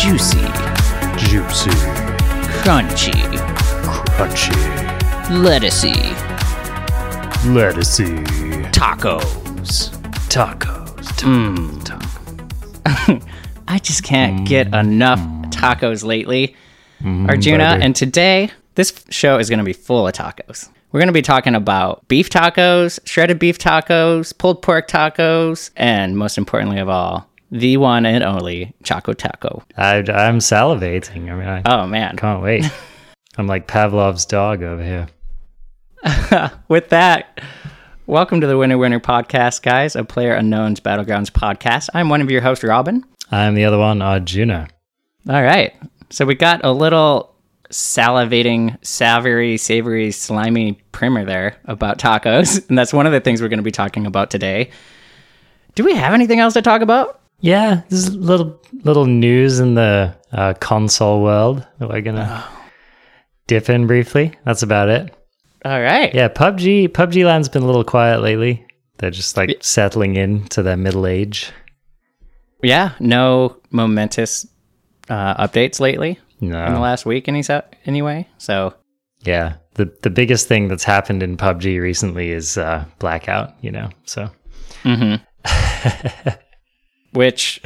Juicy, Juicy, crunchy, crunchy, lettucey, lettucey, tacos. tacos. Mm. I just can't get enough tacos lately, Mm-hmm. Arjuna. baby. And today, this show is going to be full of tacos. We're going to be talking about beef tacos, shredded beef tacos, pulled pork tacos, and most importantly of all, the one and only Choco Taco. I, I'm salivating. I mean, I Oh man. can't wait. I'm like Pavlov's dog over here. With that, welcome to the Winner Winner podcast, guys, a Player Unknown's Battlegrounds podcast. I'm one of your hosts, Robin. I'm the other one, Arjuna. All right. So we got a little salivating, savory, savory, slimy primer there about tacos. And that's one of the things we're going to be talking about today. Do we have anything else to talk about? Yeah, there's a little little news in the uh, console world that we're gonna dip in briefly. That's about it. All right. Yeah, PUBG PUBG Land's been a little quiet lately. They're just like settling in to their middle age. Yeah. No momentous uh, updates lately in the last week, any so- anyway. So, Yeah. The the biggest thing that's happened in PUBG recently is uh, blackout, you know. So which.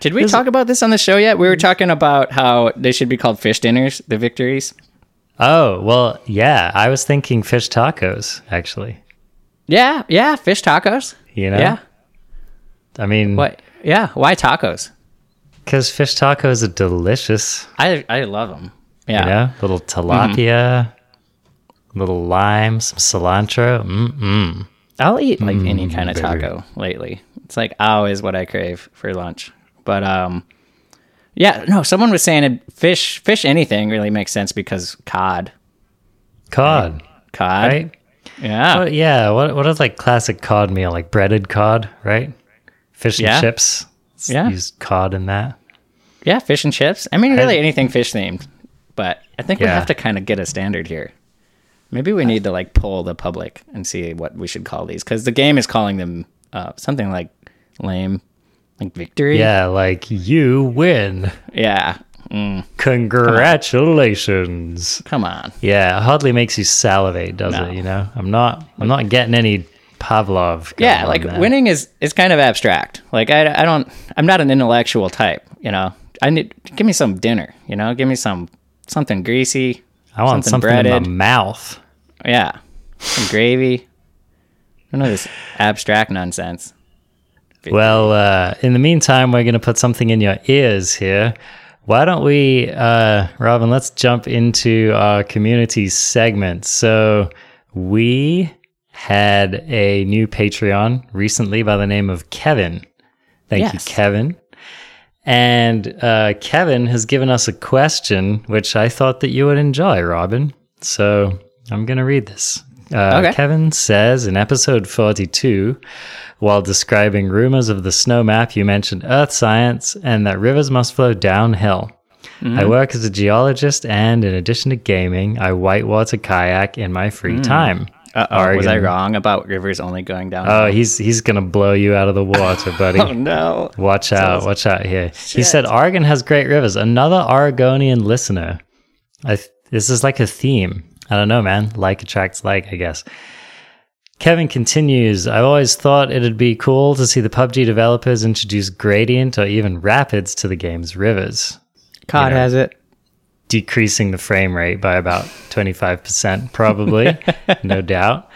Did we talk about this on the show yet? We were talking about how they should be called fish dinners, the victories. Oh, well, yeah. I was thinking fish tacos, actually. Yeah, yeah, fish tacos. You know? Yeah. I mean, What? Yeah, why tacos? Because fish tacos are delicious. I I love them. Yeah. You know, little tilapia, little lime, some cilantro. Mm-mm. I'll eat like any Mm, kind of baby. taco lately. It's like always what I crave for lunch. But um yeah, no, someone was saying fish fish anything really makes sense because cod. Cod, Cod. right? Yeah. What, yeah. What what is like classic cod meal? Like breaded cod, right? Fish and Yeah. chips. Yeah. Use cod in that. Yeah, fish and chips. I mean really anything fish themed. But I think we have to kind of get a standard here. Maybe we need to like pull the public and see what we should call these cuz the game is calling them uh, something like lame like victory. Yeah, like you win. Yeah. Mm, Congratulations. come on. Yeah, it hardly makes you salivate, does No. it? You know, I'm not. I'm not getting any Pavlov. yeah like winning is is kind of abstract like I, I don't i'm not an intellectual type you know i need give me some dinner you know give me some something greasy I want something something, in my mouth. yeah some gravy none of this abstract nonsense Well, uh, in the meantime, we're going to put something in your ears here. Why don't we, uh, Robin, let's jump into our community segment. So, we had a new Patreon recently by the name of Kevin. Thank you, Kevin. And uh, Kevin has given us a question, which I thought that you would enjoy, Robin. So, I'm going to read this. Uh, Okay. Kevin says in episode 42, while describing rumors of the snow map, you mentioned earth science and that rivers must flow downhill. I work as a geologist, and in addition to gaming, I whitewater kayak in my free time. Uh-oh was i wrong about rivers only going down Oh, he's he's gonna blow you out of the water, buddy. oh no Watch out, watch out here. He said Oregon has great rivers. Another Oregonian listener. I th- this is like a theme. I don't know, man. Like attracts like, I guess. Kevin continues, I've always thought it'd be cool to see the PUBG developers introduce gradient or even rapids to the game's rivers, cod know. has it decreasing the frame rate by about 25%, probably, no doubt.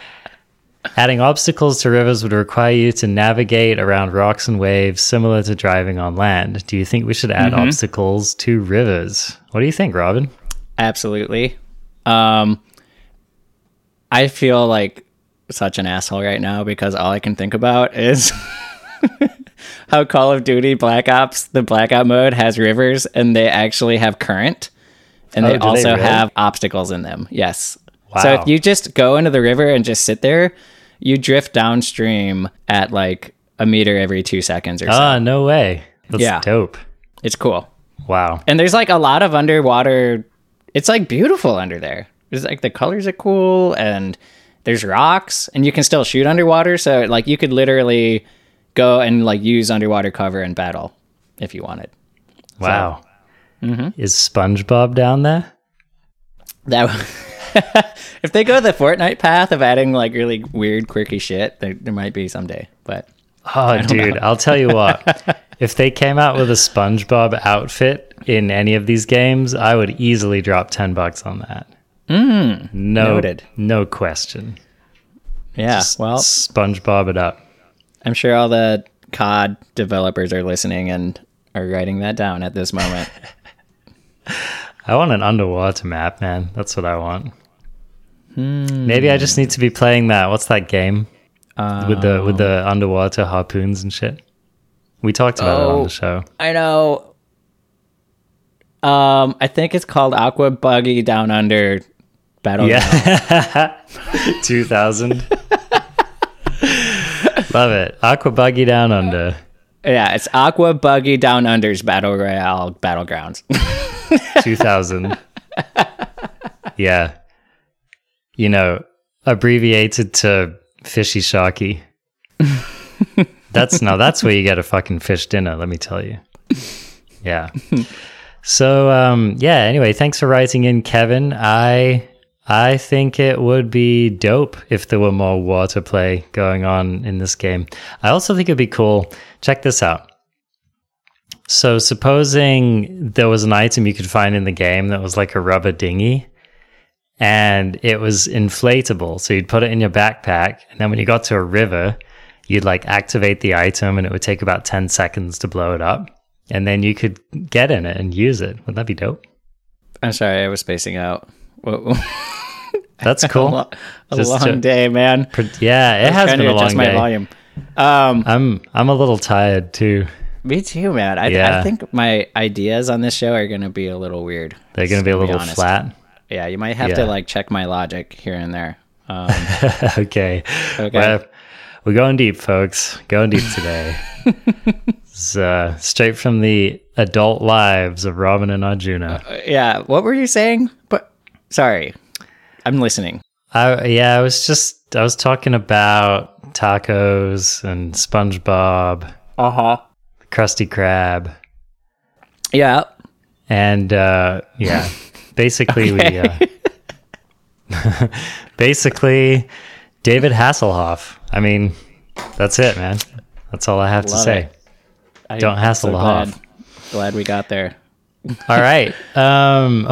Adding obstacles to rivers would require you to navigate around rocks and waves similar to driving on land. Do you think we should add obstacles to rivers? What do you think, Robin? Absolutely. Um, I feel like such an asshole right now because all I can think about is how Call of Duty Black Ops, the Blackout mode, has rivers and they actually have current. And Oh, they do they also really? have obstacles in them. Yes. Wow. So if you just go into the river and just sit there, you drift downstream at like a meter every two seconds or so. Ah, no way. That's Yeah. dope. It's cool. Wow. And there's like a lot of underwater. It's like beautiful under there. It's like the colors are cool and there's rocks and you can still shoot underwater. So like you could literally go and like use underwater cover and battle if you wanted. Wow. Is SpongeBob down there? That if they go the Fortnite path of adding like really weird, quirky shit, there, there might be someday. But Oh, dude, I'll tell you what. if they came out with a SpongeBob outfit in any of these games, I would easily drop 10 bucks on that. Mm, no, noted. No question. yeah, well, SpongeBob it up. I'm sure all the COD developers are listening and are writing that down at this moment. I want an underwater map, man. That's what I want. Maybe I just need to be playing that. What's that game with the with the underwater harpoons and shit? We talked about it on Oh. the show. I know. Um, I think it's called Aqua Buggy Down Under Battle. Yeah, two thousand. Love it. Aqua buggy down under. yeah, it's Aqua Buggy Down Under's Battle Royale Battlegrounds. 2000. yeah. You know, abbreviated to fishy sharky. That's now that's where you get a fucking fish dinner, let me tell you. Yeah. So um yeah, anyway, thanks for writing in Kevin. I I think it would be dope if there were more water play going on in this game. I also think it'd be cool. Check this out. So, supposing there was an item you could find in the game that was like a rubber dinghy and it was inflatable. So, you'd put it in your backpack. And then when you got to a river, you'd like activate the item and it would take about 10 seconds to blow it up. And then you could get in it and use it. Wouldn't that be dope? I'm sorry, I was spacing out. That's a, cool. lo- a long to- day, man. Pre- Yeah, it has been a long adjust my day. volume. Um, I'm I'm a little tired too. Me too, man. I, Yeah. I think my ideas on this show are going to be a little weird. They're going to be a little honest. flat. Yeah, you might have Yeah. to like check my logic here and there. Um, okay. Okay. Well, we're going deep, folks. Going deep today. uh, straight from the adult lives of Robin and Arjuna. yeah, what were you saying? But sorry, I'm listening. I, yeah, I was just I was talking about tacos and SpongeBob, Uh huh. Krusty Krab, Yeah. and uh, yeah, basically we uh, basically David Hasselhoff. I mean, that's it, man. That's all I have to say. Don't hassle so glad, glad we got there. All right. Um,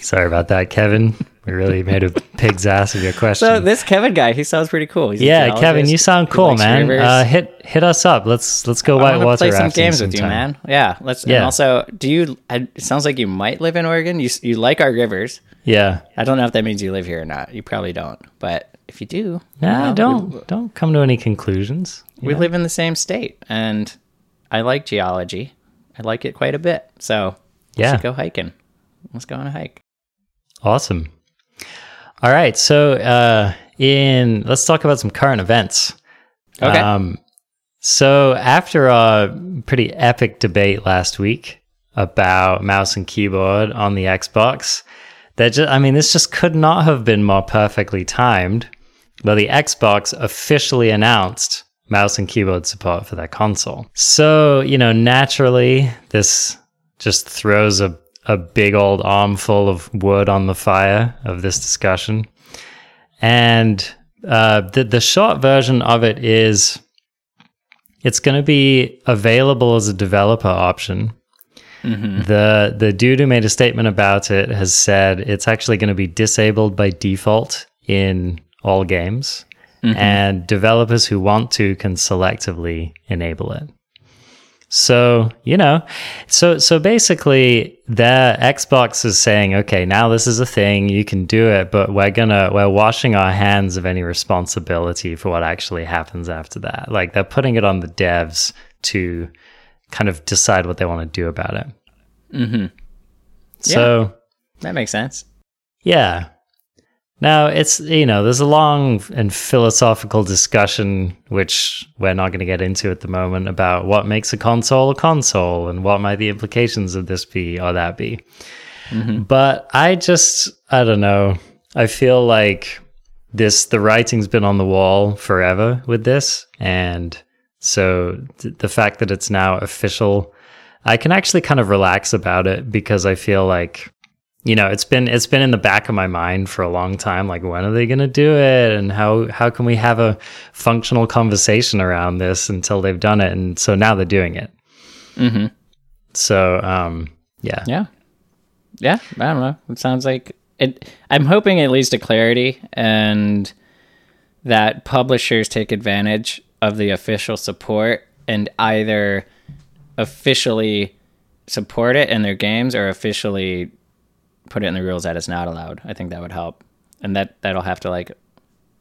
sorry about that, Kevin. We really made a pig's ass of your question. So this Kevin guy, he sounds pretty cool. He's yeah, Kevin, you sound cool, man. Uh, hit hit us up. Let's let's go I white wanna water play some games with you, man. Yeah, let's. Yeah. And also, do you? It sounds like you might live in Oregon. You you like our rivers. Yeah. I don't know if that means you live here or not. You probably don't. But if you do, Nah, you know, don't We, don't come to any conclusions. we live in the same state, and I like geology. I like it quite a bit. So Yeah. go hiking. Let's go on a hike. Awesome. All right. So uh, in let's talk about some current events. Okay. Um, so after a pretty epic debate last week about mouse and keyboard on the Xbox, that just I mean this just could not have been more perfectly timed. But the Xbox officially announced mouse and keyboard support for their console. So, you know, naturally this just throws a, a big old armful of wood on the fire of this discussion. And uh, the the short version of it is it's going to be available as a developer option. The the dude who made a statement about it has said it's actually going to be disabled by default in all games, and developers who want to can selectively enable it. So, you know, so so basically the Xbox is saying, okay, now this is a thing, you can do it, but we're gonna we're washing our hands of any responsibility for what actually happens after that. Like they're putting it on the devs to kind of decide what they want to do about it. Mm-hmm. So That makes sense. yeah. Now, it's, you know, there's a long and philosophical discussion, which we're not going to get into at the moment, about what makes a console a console and what might the implications of this be or that be. Mm-hmm. But I just, I don't know. I feel like this, the writing's been on the wall forever with this. And so th- the fact that it's now official, I can actually kind of relax about it because I feel like you know it's been it's been in the back of my mind for a long time like when are they going to do it? And how how can we have a functional conversation around this until they've done it? And so now they're doing it. Mm-hmm. so um yeah. Yeah. Yeah i don't know. It sounds like it i'm hoping it leads to clarity and that publishers take advantage of the official support and either officially support it in their games or officially put it in the rules that it's not allowed. I think that would help, and that that'll have to like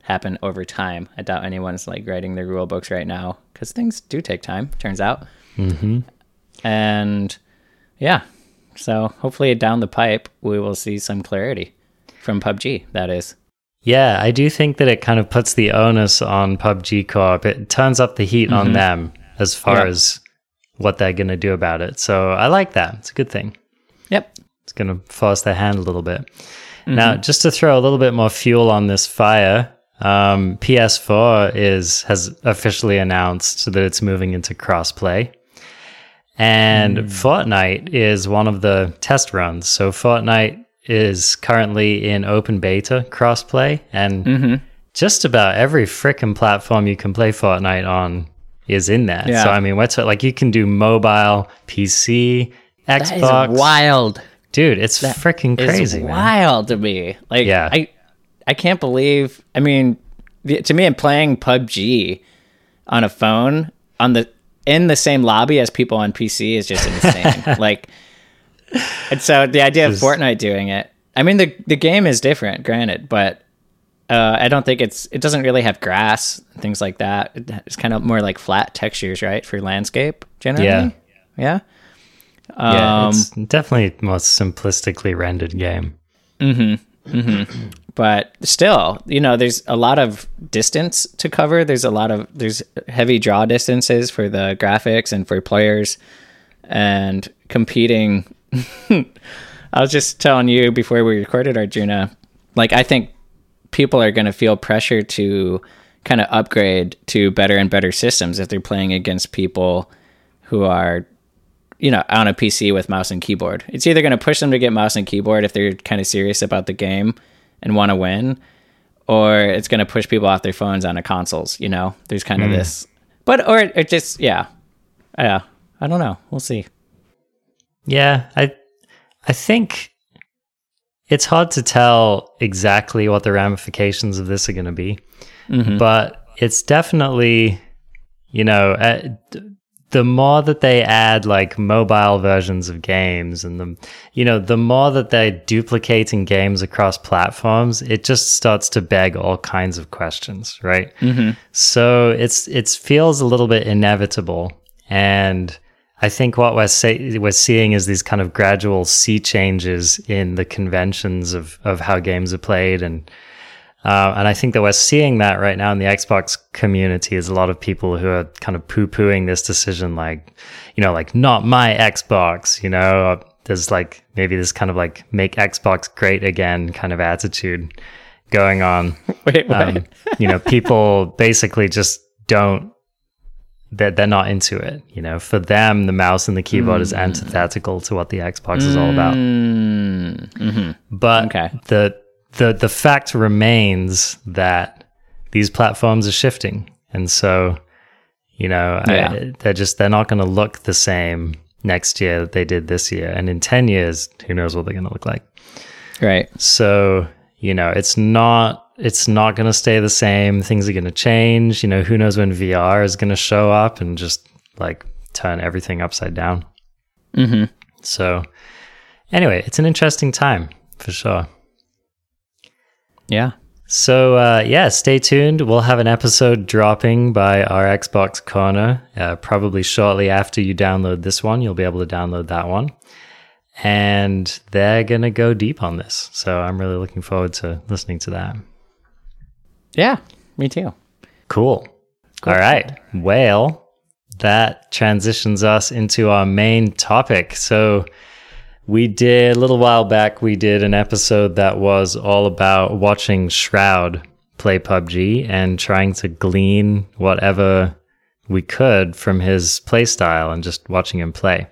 happen over time. I doubt anyone's like writing their rule books right now because things do take time. Turns out, mm-hmm. and yeah, so hopefully down the pipe we will see some clarity from PUBG. That is. Yeah, I do think that it kind of puts the onus on PUBG Corp. It turns up the heat mm-hmm. on them as far yeah. as what they're going to do about it. So I like that. It's a good thing. Yep going to force their hand a little bit. Mm-hmm. Now, just to throw a little bit more fuel on this fire, um, PS4 is has officially announced that it's moving into crossplay, and mm. Fortnite is one of the test runs. So Fortnite is currently in open beta crossplay, and mm-hmm. just about every freaking platform you can play Fortnite on is in there. Yeah. So I mean, what's like you can do mobile, PC, Xbox, wild dude it's freaking crazy wild to me. Like yeah. I i can't believe i mean to me i'm playing pubg on a phone on the in the same lobby as people on pc is just insane. Like and so the idea of fortnite doing it i mean the the game is different granted but uh, I don't think it's it doesn't really have grass things like that. It's kind of more like flat textures, right, for landscape generally. Yeah, yeah yeah, um, it's definitely most simplistically rendered game. Mm-hmm. Mm-hmm. but still, you know, there's a lot of distance to cover. There's a lot of there's heavy draw distances for the graphics and for players, and competing. I was just telling you before we recorded Arjuna, like I think people are going to feel pressure to kind of upgrade to better and better systems if they're playing against people who are you know, on a PC with mouse and keyboard. It's either going to push them to get mouse and keyboard if they're kind of serious about the game and want to win, or it's going to push people off their phones onto consoles. You know, there's kind of mm. this, but or it just yeah, yeah. I don't know. We'll see. Yeah, I I think it's hard to tell exactly what the ramifications of this are going to be, mm-hmm. but it's definitely you know. Uh, the more that they add like mobile versions of games and the you know the more that they're duplicating games across platforms it just starts to beg all kinds of questions right mm-hmm. so it's it feels a little bit inevitable and I think what we're say- we're seeing is these kind of gradual sea changes in the conventions of of how games are played and uh, and I think that we're seeing that right now in the Xbox community is a lot of people who are kind of poo pooing this decision, like, you know, like not my Xbox, you know, there's like maybe this kind of like make Xbox great again kind of attitude going on. Wait, um, you know, people basically just don't they're, they're not into it. You know, for them, the mouse and the keyboard mm. is antithetical to what the Xbox is all about. Mm-hmm. But okay. the the the fact remains that these platforms are shifting, and so you know yeah. I, they're just they're not going to look the same next year that they did this year, and in ten years, who knows what they're going to look like? Right. So you know, it's not it's not going to stay the same. Things are going to change. You know, who knows when VR is going to show up and just like turn everything upside down. Mm-hmm. So, anyway, it's an interesting time for sure. Yeah. So uh, yeah, stay tuned. We'll have an episode dropping by our Xbox Corner uh, probably shortly after you download this one. You'll be able to download that one. and they're going to go deep on this. So I'm really looking forward to listening to that. Yeah, me too. Cool. All right. Well, that transitions us into our main topic. So we did a little while back, we did an episode that was all about watching Shroud play PUBG and trying to glean whatever we could from his play style and just watching him play.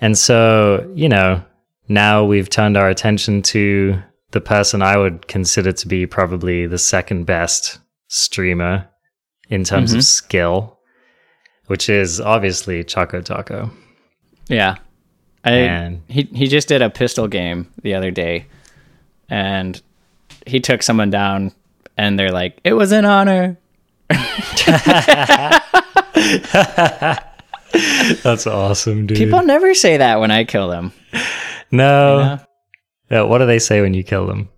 And so, you know, now we've turned our attention to the person I would consider to be probably the second best streamer in terms Mm-hmm. of skill, which is obviously Choco Taco. Yeah. I, And- he he just did a pistol game the other day and he took someone down and they're like, It was an honor. That's awesome, dude. People never say that when I kill them. no. know? Yeah, what do they say when you kill them?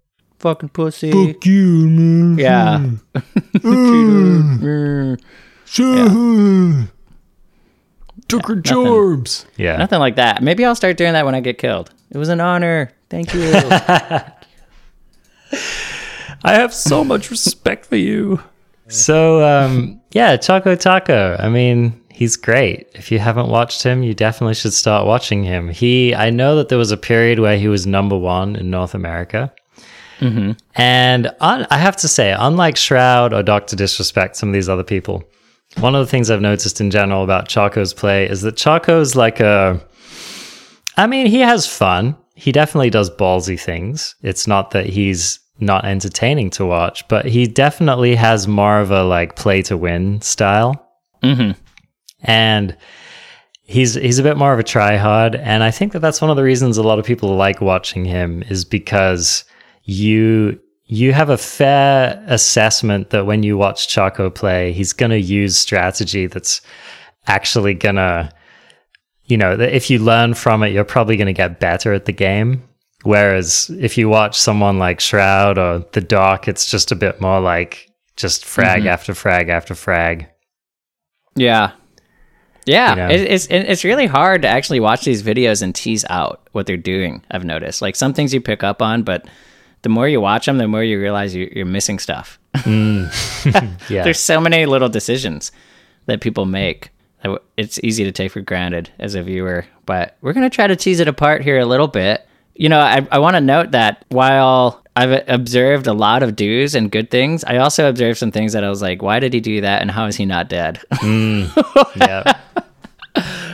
Fucking pussy. Fuck you, man. Yeah. Mm. Tucker jobs. Yeah. Nothing like that. Maybe I'll start doing that when I get killed. It was an honor. Thank you. I have so much respect for you. So, um, yeah, Choco Taco. I mean, he's great. If you haven't watched him, you definitely should start watching him. He, I know that there was a period where he was number one in North America. And on, I have to say, unlike Shroud or Doctor Disrespect, some of these other people, one of the things I've noticed in general about Choco's play is that Choco's like a. I mean, he has fun. He definitely does ballsy things. It's not that he's not entertaining to watch, but he definitely has more of a like play to win style. Mhm. And he's he's a bit more of a try hard, and I think that that's one of the reasons a lot of people like watching him is because you you have a fair assessment that when you watch Choco play, he's going to use strategy that's actually going to you know, that if you learn from it, you're probably going to get better at the game. Whereas if you watch someone like Shroud or The Doc, it's just a bit more like just frag mm-hmm. after frag after frag. yeah. Yeah, You know? it, it's it's really hard to actually watch these videos and tease out what they're doing. I've noticed, like some things you pick up on, but the more you watch them, the more you realize you, you're missing stuff. Mm. Yeah. There's so many little decisions that people make. that It's easy to take for granted as a viewer, but we're going to try to tease it apart here a little bit. You know, I, I want to note that while I've observed a lot of do's and good things, I also observed some things that I was like, why did he do that and how is he not dead? Mm. yeah.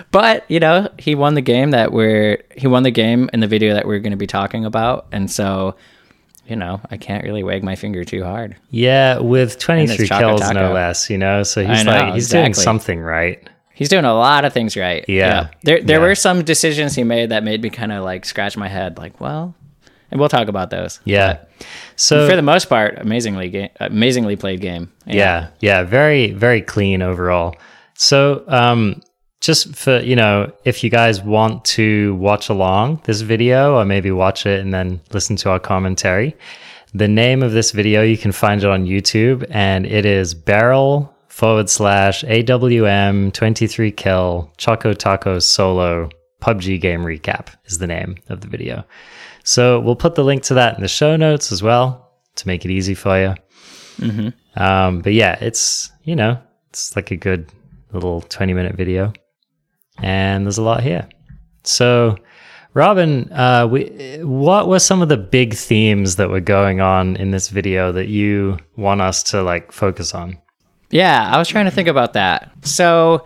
but, you know, he won the game that we're, he won the game in the video that we're going to be talking about. And so, you know, I can't really wag my finger too hard. Yeah, with 23 Choco kills, no less, you know? So he's know, like, he's doing something right. He's doing a lot of things right. Yeah. There there Yeah. were some decisions he made that made me kind of like scratch my head like, well, and we'll talk about those. Yeah. So, For the most part, amazingly ga- amazingly played game. yeah, yeah, very, very clean overall. So, um, just for, you know, if you guys want to watch along this video or maybe watch it and then listen to our commentary, the name of this video, you can find it on YouTube and it is Beryl forward slash AWM 23 kill Choco Taco solo PUBG game recap is the name of the video. So we'll put the link to that in the show notes as well to make it easy for you. Um, but yeah, it's you know it's like a good little twenty minute video, and there's a lot here. So, Robin, uh, we, what were some of the big themes that were going on in this video that you want us to like focus on? Yeah, I was trying to think about that. So,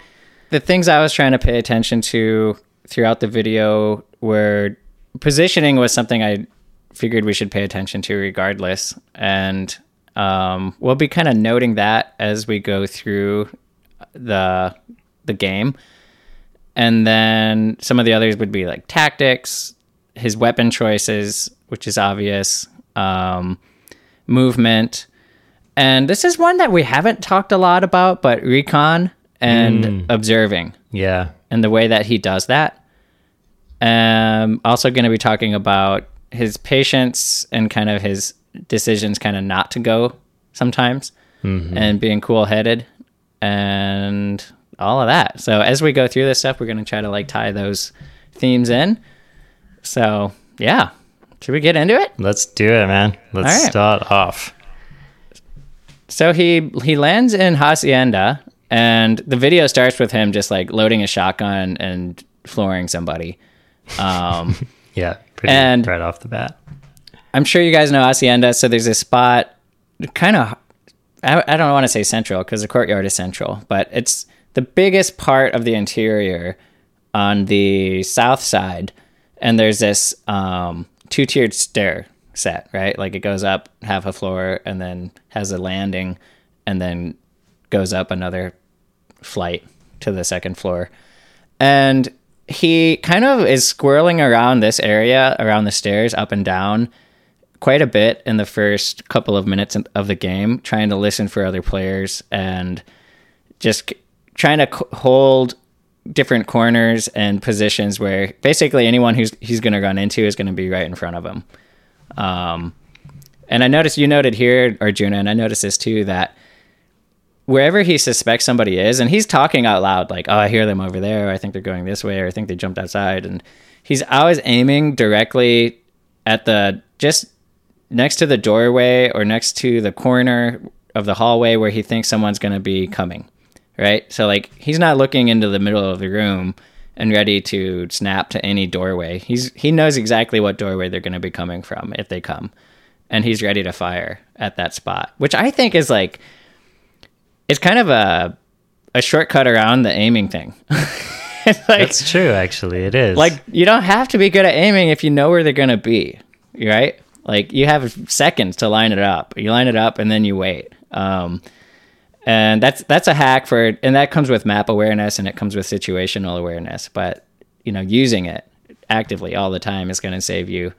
the things I was trying to pay attention to throughout the video were positioning was something I figured we should pay attention to regardless, and um, we'll be kind of noting that as we go through the the game. And then some of the others would be like tactics, his weapon choices, which is obvious, um, movement, and this is one that we haven't talked a lot about, but recon and observing. Yeah, and the way that he does that. Um, also going to be talking about his patience and kind of his decisions, kind of not to go sometimes, and being cool headed, and all of that. So as we go through this stuff, we're going to try to like tie those themes in. So yeah, should we get into it? Let's do it, man. Let's right. start off. So he he lands in Hacienda, and the video starts with him just like loading a shotgun and flooring somebody. Um, Yeah, pretty And- right off the bat. I'm sure you guys know Hacienda. So there's a spot, kind of, I, I don't want to say central because the courtyard is central, but it's the biggest part of the interior on the south side. And there's this um, two tiered stair set, right? Like it goes up half a floor and then has a landing and then goes up another flight to the second floor. And he kind of is squirreling around this area, around the stairs, up and down, quite a bit in the first couple of minutes of the game, trying to listen for other players and just trying to c- hold different corners and positions where basically anyone who's he's going to run into is going to be right in front of him. Um, and I noticed you noted here, Arjuna, and I noticed this too that wherever he suspects somebody is, and he's talking out loud, like, "Oh, I hear them over there. I think they're going this way, or I think they jumped outside." And he's always aiming directly at the just next to the doorway or next to the corner of the hallway where he thinks someone's going to be coming. Right? So like he's not looking into the middle of the room and ready to snap to any doorway. He's he knows exactly what doorway they're going to be coming from if they come. And he's ready to fire at that spot, which I think is like it's kind of a a shortcut around the aiming thing. It's like That's true, actually. It is. like you don't have to be good at aiming if you know where they're gonna be, right? Like you have seconds to line it up. You line it up and then you wait. Um, and that's that's a hack for, and that comes with map awareness and it comes with situational awareness. But you know, using it actively all the time is gonna save you,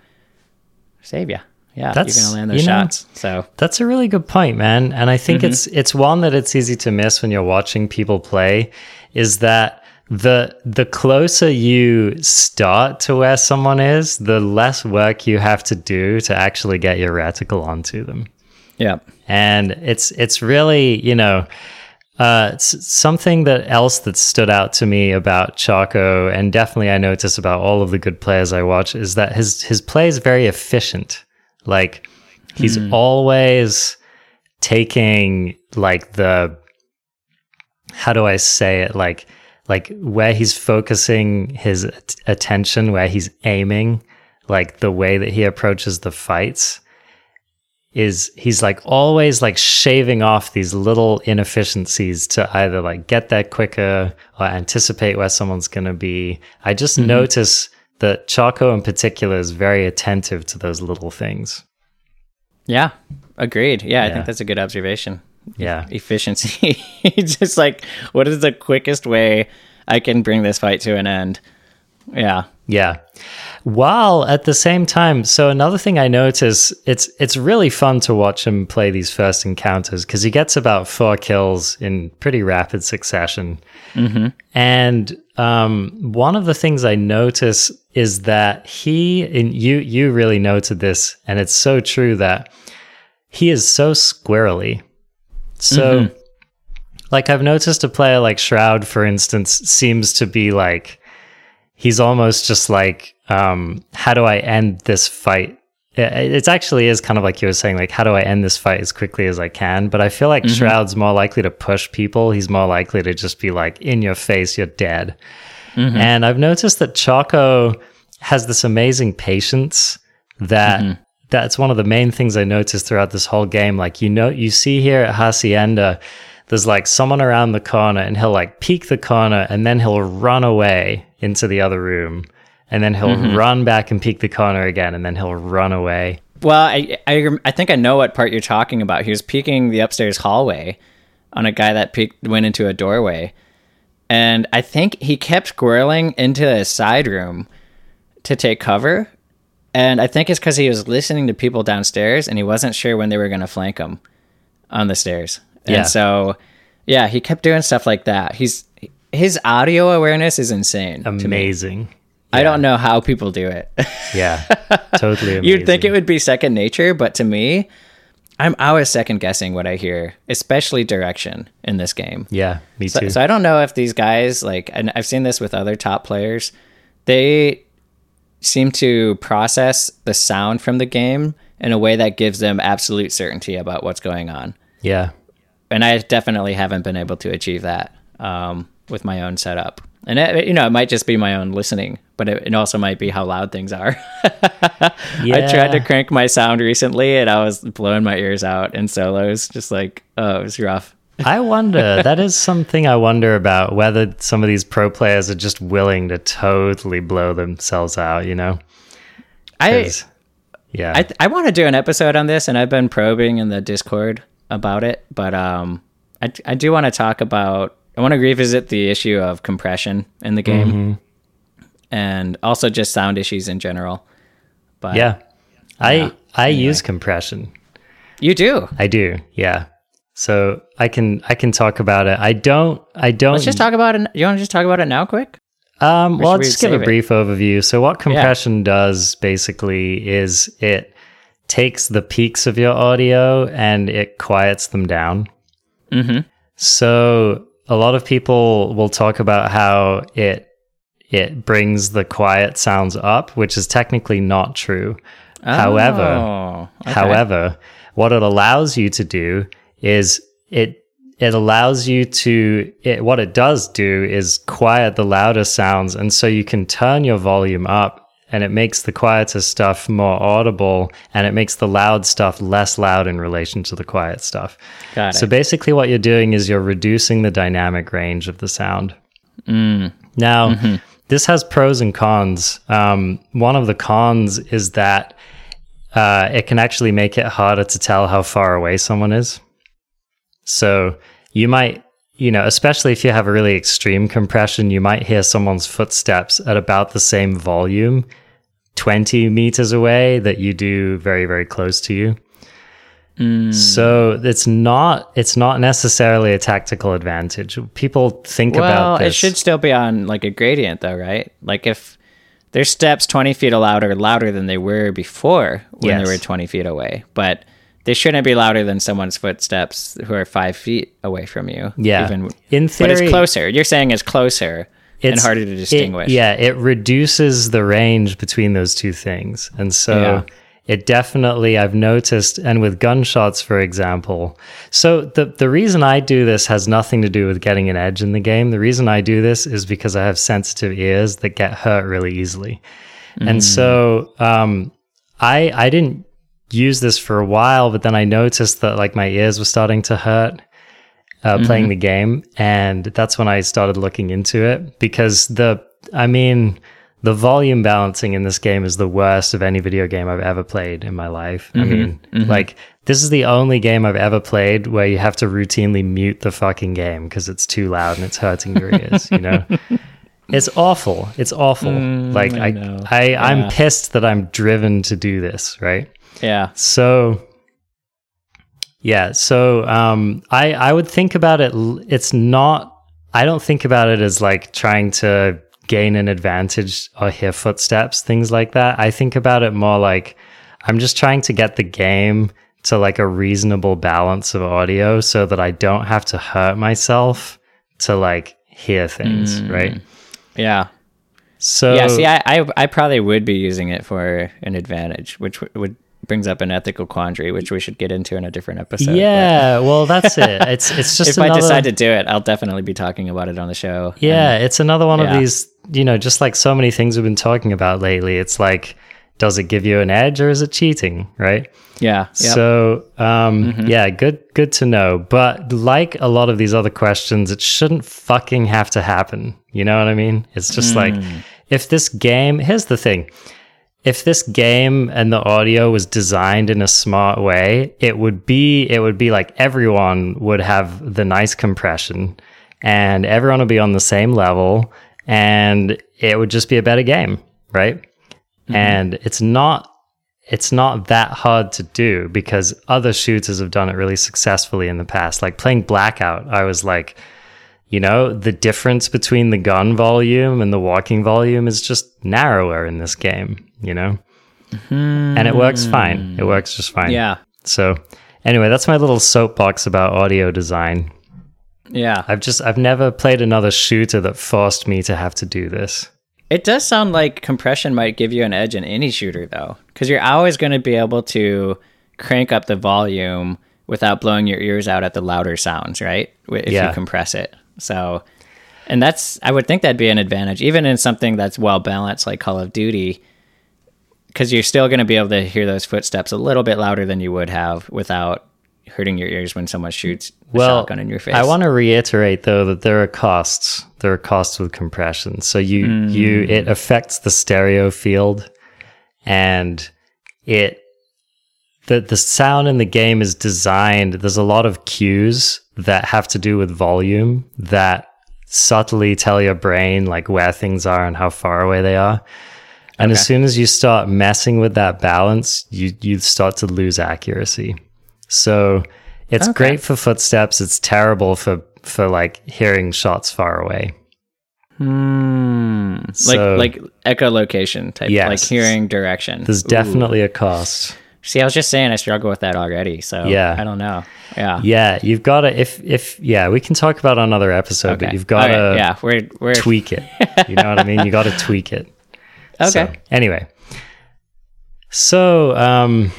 save you. Yeah, That's- you're gonna land those you know- shots. So That's a really good point, man. And I think Mm-hmm. it's it's one that it's easy to miss when you're watching people play is that the the closer you start to where someone is, the less work you have to do to actually get your reticle onto them. Yeah, And it's it's really, you know, uh, something that else that stood out to me about Choco, and definitely I notice about all of the good players I watch, is that his his play is very efficient. Like he's always taking like the how do I say it? Like like where he's focusing his at- attention, where he's aiming, like the way that he approaches the fights is he's like always like shaving off these little inefficiencies to either like get there quicker or anticipate where someone's going to be. I just mm-hmm. notice that Choco in particular is very attentive to those little things. yeah, agreed. Yeah, I think that's a good observation. Yeah. efficiency. Just like, what is the quickest way I can bring this fight to an end? Yeah. Yeah. While at the same time, so another thing I notice, it's it's really fun to watch him play these first encounters because he gets about four kills in pretty rapid succession. And um, one of the things I notice is that he, and you you really noted this, and it's so true that he is so squirrely. So, like I've noticed a player like Shroud, for instance, seems to be like he's almost just like, um, how do I end this fight? It actually is kind of like you were saying, like, how do I end this fight as quickly as I can? But I feel like mm-hmm. Shroud's more likely to push people. He's more likely to just be like, in your face, you're dead. Mm-hmm. And I've noticed that Choco has this amazing patience that mm-hmm. that's one of the main things I noticed throughout this whole game. Like, you know, you see here at Hacienda, there's like someone around the corner and he'll like peek the corner and then he'll run away into the other room. And then he'll mm-hmm. run back and peek the corner again and then he'll run away. Well, I, I, I think I know what part you're talking about. He was peeking the upstairs hallway on a guy that peeked, went into a doorway. And I think he kept squirreling into a side room to take cover. And I think it's because he was listening to people downstairs and he wasn't sure when they were going to flank him on the stairs. Yeah. And so, yeah, he kept doing stuff like that. He's his audio awareness is insane. Amazing. I don't know how people do it. Yeah. totally amazing. You'd think it would be second nature, but to me, I'm always second guessing what I hear, especially direction in this game. Yeah, me too. So, so I don't know if these guys like, and I've seen this with other top players. They seem to process the sound from the game in a way that gives them absolute certainty about what's going on. Yeah. And I definitely haven't been able to achieve that um, with my own setup. And it, you know, it might just be my own listening, but it, it also might be how loud things are. I tried to crank my sound recently, and I was blowing my ears out in solos, just like, oh, it was rough. I wonder, that is something I wonder about whether some of these pro players are just willing to totally blow themselves out, you know? I yeah. I, I want to do an episode on this, and I've been probing in the Discord about it. But um, I, I do want to talk about. I want to revisit the issue of compression in the game, Mm-hmm. and also just sound issues in general. But yeah. I Yeah. I use compression. you do. I do. Yeah. So I can I can talk about it. I don't I don't Let's just talk about it. You want to just talk about it now, quick? Um, well, I'll we just give a save it? brief overview. So, what compression does basically is it takes the peaks of your audio and it quiets them down. Mm-hmm. So, a lot of people will talk about how it it brings the quiet sounds up, which is technically not true. Oh, however, Oh, okay. However, what it allows you to do is it it allows you to it, what it does do is quiet the louder sounds and so you can turn your volume up and it makes the quieter stuff more audible and it makes the loud stuff less loud in relation to the quiet stuff. got it. So basically what you're doing is you're reducing the dynamic range of the sound. Now, this has pros and cons. Um, one of the cons is that uh, it can actually make it harder to tell how far away someone is. So you might, you know, especially if you have a really extreme compression, you might hear someone's footsteps at about the same volume 20 meters away that you do very, very close to you. Mm. So it's not it's not necessarily a tactical advantage. People think well, about this. it should still be on like a gradient, though, right? Like if their steps twenty feet louder, louder than they were before when Yes. they were twenty feet away, but they shouldn't be louder than someone's footsteps who are five feet away from you. Yeah. even In theory, but it's closer. You're saying it's closer and harder to it- distinguish. yeah, it reduces the range between those two things. And so Yeah. it definitely I've noticed and with gunshots for example. So the the reason I do this has nothing to do with getting an edge in the game. The reason I do this is because I have sensitive ears that get hurt really easily. And so um I I didn't use this for a while, but then I noticed that like my ears were starting to hurt uh, mm-hmm. playing the game, and that's when I started looking into it because the I mean the volume balancing in this game is the worst of any video game I've ever played in my life. I mm-hmm. mean, mm-hmm. like this is the only game I've ever played where you have to routinely mute the fucking game because it's too loud and it's hurting your ears. You know. It's awful. It's awful. Mm, like I I, know. I, Yeah. I'm pissed that I'm driven to do this. Right. Yeah. So yeah, so um I I would think about it it's not I don't think about it as like trying to gain an advantage or hear footsteps, things like that. I think about it more like I'm just trying to get the game to like a reasonable balance of audio so that I don't have to hurt myself to like hear things, right? Yeah. So yeah, see, I, I I probably would be using it for an advantage, which w- would brings up an ethical quandary, which we should get into in a different episode. yeah, well that's it. It's it's just if I decide to do it, I'll definitely be talking about it on the show. Yeah, it's another one yeah. of these, you know, just like so many things we've been talking about lately. It's like, does it give you an edge or is it cheating, right? yeah, yep. So, um, yeah, good, good to know. But like a lot of these other questions, it shouldn't fucking have to happen. You know what I mean? It's just like, if this game, here's the thing. If this game and the audio was designed in a smart way, it would be it would be like everyone would have the nice compression and everyone would be on the same level and it would just be a better game, right? Mm-hmm. And it's not it's not that hard to do because other shooters have done it really successfully in the past. Like playing Blackout, I was like, you know, the difference between the gun volume and the walking volume is just narrower in this game, you know? And it works fine. It works just fine. yeah, So, anyway, that's my little soapbox about audio design. yeah. I've just, I've never played another shooter that forced me to have to do this. It does sound like compression might give you an edge in any shooter, though, because you're always going to be able to crank up the volume without blowing your ears out at the louder sounds, right? If Yeah. you compress it. So, and that's, I would think that'd be an advantage, even in something that's well balanced like Call of Duty, because you're still going to be able to hear those footsteps a little bit louder than you would have without hurting your ears when someone shoots a well, shotgun in your face. I want to reiterate though that there are costs. There are costs with compression. So you you mm. it affects the stereo field, and it the the sound in the game is designed. There's a lot of cues that have to do with volume that subtly tell your brain like where things are and how far away they are. And as soon as you start messing with that balance, you you start to lose accuracy. So it's Okay. great for footsteps. It's terrible for for like hearing shots far away. Hmm. Like like echolocation type, Yes. like hearing direction. There's Ooh. definitely a cost. See, I was just saying I struggle with that already. So Yeah. I don't know. Yeah. Yeah, you've got to if if yeah, we can talk about another episode, but you've got to right, Yeah. We're we're tweak it. You know what I mean? You got to tweak it. okay. So, anyway, so um,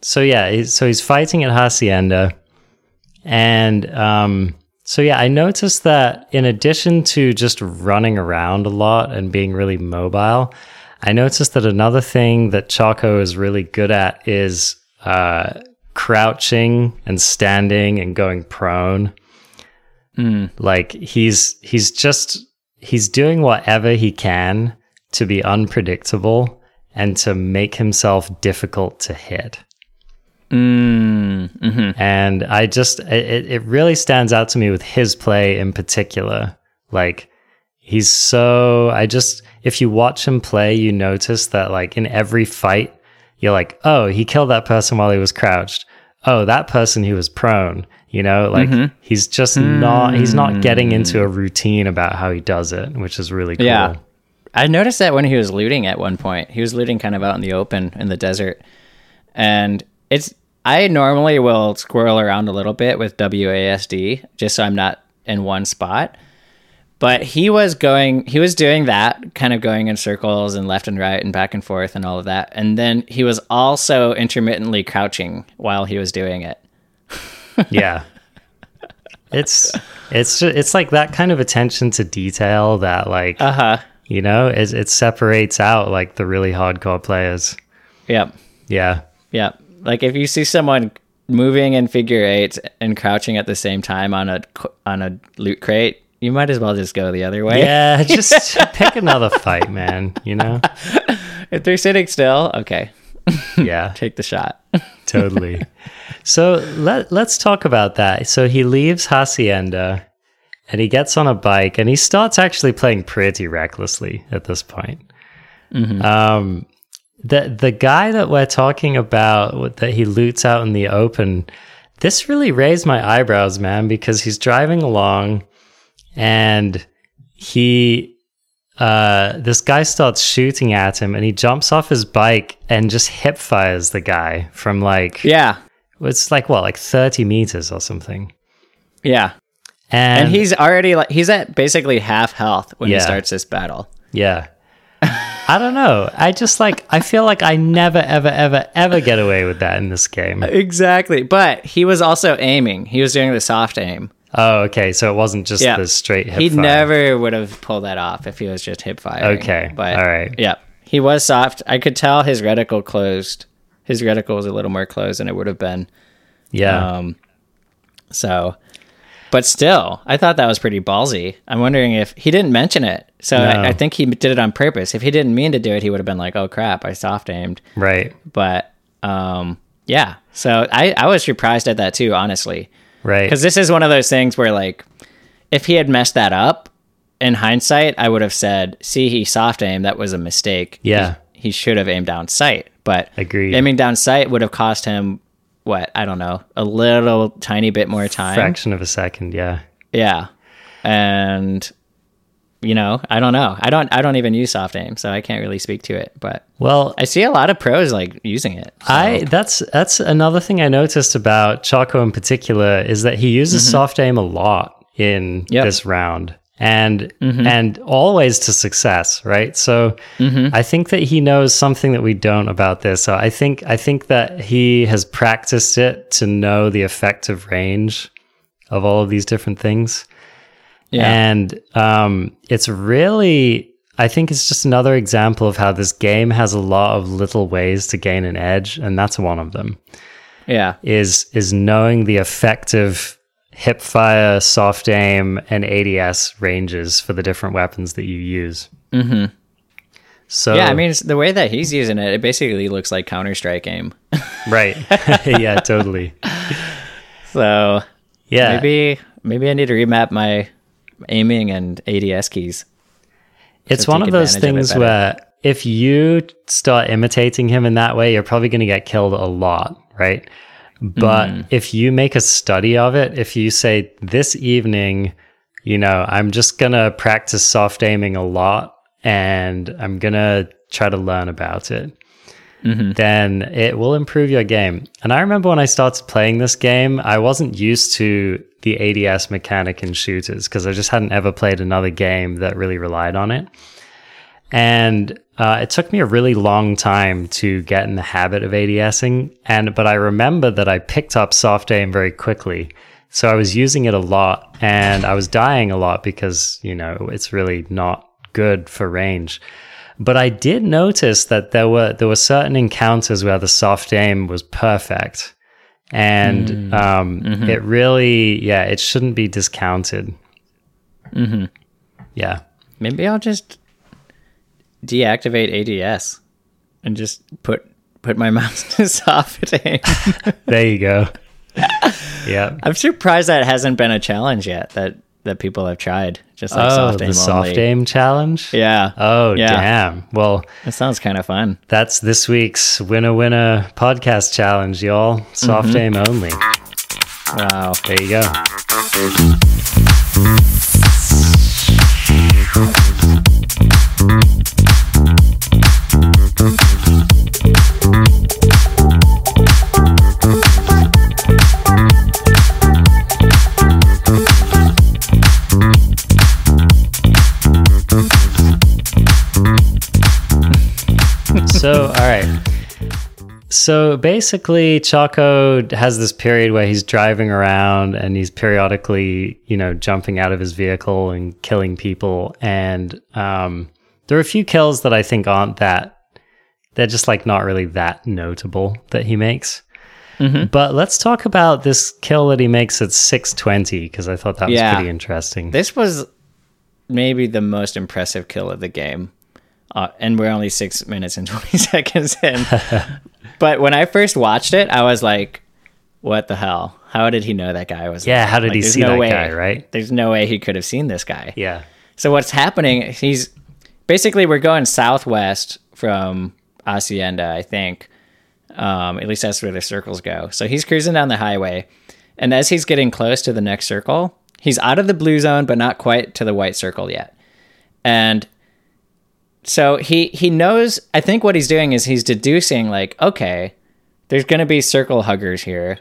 so yeah, so he's fighting at Hacienda, and um, so yeah, I noticed that in addition to just running around a lot and being really mobile, I noticed that another thing that Choco is really good at is uh, crouching and standing and going prone. Like he's he's just he's doing whatever he can to be unpredictable and to make himself difficult to hit. Mm, hmm And I just it, it really stands out to me with his play in particular. Like he's so I just if you watch him play, you notice that like in every fight, you're like, oh, he killed that person while he was crouched. Oh, that person he was prone. You know, like mm-hmm. he's just not he's not getting into a hmm. routine about how he does it, which is really cool. Yeah. I noticed that when he was looting at one point. He was looting kind of out in the open in the desert. And it's I normally will squirrel around a little bit with WASD just so I'm not in one spot. But he was going he was doing that, kind of going in circles and left and right and back and forth and all of that. And then he was also intermittently crouching while he was doing it. yeah it's it's it's like that kind of attention to detail that like Uh-huh. you know it, it separates out like the really hardcore players Yep. yeah Yeah. Like if you see someone moving in figure eights and crouching at the same time on a on a loot crate, you might as well just go the other way. yeah just pick another fight man you know? If they're sitting still, okay, yeah. Take the shot. totally. So let, let's talk about that. So he leaves hacienda and he gets on a bike and he starts actually playing pretty recklessly at this point. Um the the guy that we're talking about that he loots out in the open this really raised my eyebrows man because he's driving along and he uh this guy starts shooting at him and he jumps off his bike and just hip fires the guy from like Yeah. it's like what like 30 meters or something Yeah. and, And he's already like he's at basically half health when Yeah. he starts this battle. yeah i don't know i just like i feel like i never ever ever ever get away with that in this game Exactly. But he was also aiming. He was doing the soft aim. Oh okay so it wasn't just Yeah. the straight hip he fire. never would have pulled that off if he was just hip firing. Okay, But all right. Yeah. He was soft. I could tell his reticle closed. His reticle was a little more closed than it would have been. yeah Um, so, but still, I thought that was pretty ballsy. I'm wondering if he didn't mention it. So No. I, I think he did it on purpose. If he didn't mean to do it, he would have been like, "Oh crap, I soft aimed." right But um, yeah. So I I was surprised at that too, honestly, right because this is one of those things where like, if he had messed that up, in hindsight, I would have said, "See, he soft aimed. That was a mistake. Yeah. he, he should have aimed down sight." But Agreed. aiming down sight would have cost him what I don't know, a little tiny bit more time. fraction of a second yeah Yeah, and you know, I don't know. I don't. I don't even use soft aim, so I can't really speak to it. But well I see a lot of pros like using it. so- I that's that's another thing I noticed about Choco in particular is that he uses soft aim a lot in Mm-hmm. Yep. this round. and and always to success, right? So I think that he knows something that we don't about this. So I think I think that he has practiced it to know the effective range of all of these different things. Yeah. And um, it's really, I think it's just another example of how this game has a lot of little ways to gain an edge, and that's one of them. yeah. Is is knowing the effective hip fire, soft aim, and ADS ranges for the different weapons that you use. Mm-hmm. So Yeah, I mean, the way that he's using it, it basically looks like Counter Strike aim. right, yeah, totally, So yeah. maybe maybe I need to remap my aiming and ADS keys. It's one of those advantage of things where if you start imitating him in that way, you're probably going to get killed a lot, right? But Mm-hmm. if you make a study of it, if you say this evening, you know, I'm just going to practice soft aiming a lot and I'm going to try to learn about it, Mm-hmm. then it will improve your game. And I remember when I started playing this game, I wasn't used to the ADS mechanic in shooters because I just hadn't ever played another game that really relied on it. And uh, it took me a really long time to get in the habit of ADSing. And but I remember that I picked up soft aim very quickly. So I was using it a lot and I was dying a lot because, you know, it's really not good for range. But I did notice that there were there were certain encounters where the soft aim was perfect. And um, it really, yeah, it shouldn't be discounted. Mm-hmm. Yeah. Maybe I'll just deactivate ADS and just put put my mouse to soft aim. There you go. yeah. I'm surprised that hasn't been a challenge yet that that people have tried. Just like oh, soft the soft only. aim challenge. Yeah. Oh, Yeah. damn. Well, It sounds kind of fun. that's this week's winner winner podcast challenge, y'all. Soft Mm-hmm. aim only. Wow. There you go. So, all right. So basically, Choco has this period where he's driving around and he's periodically, you know, jumping out of his vehicle and killing people. And um, there are a few kills that I think aren't that, they're just like not really that notable that he makes. But let's talk about this kill that he makes at 620 because I thought that was pretty interesting. This was maybe the most impressive kill of the game. Uh, and we're only six minutes and 20 seconds in. but when I first watched it, I was like, what the hell? How did he know that guy was Yeah, how did he there's see that guy, right? There's no way he could have seen this guy. yeah. So what's happening? He's basically we're going southwest from Hacienda, I think. Um, at least that's where the circles go. So he's cruising down the highway, and as he's getting close to the next circle, he's out of the blue zone, but not quite to the white circle yet. And so he he knows. I think what he's doing is he's deducing like, okay, there's going to be circle huggers here,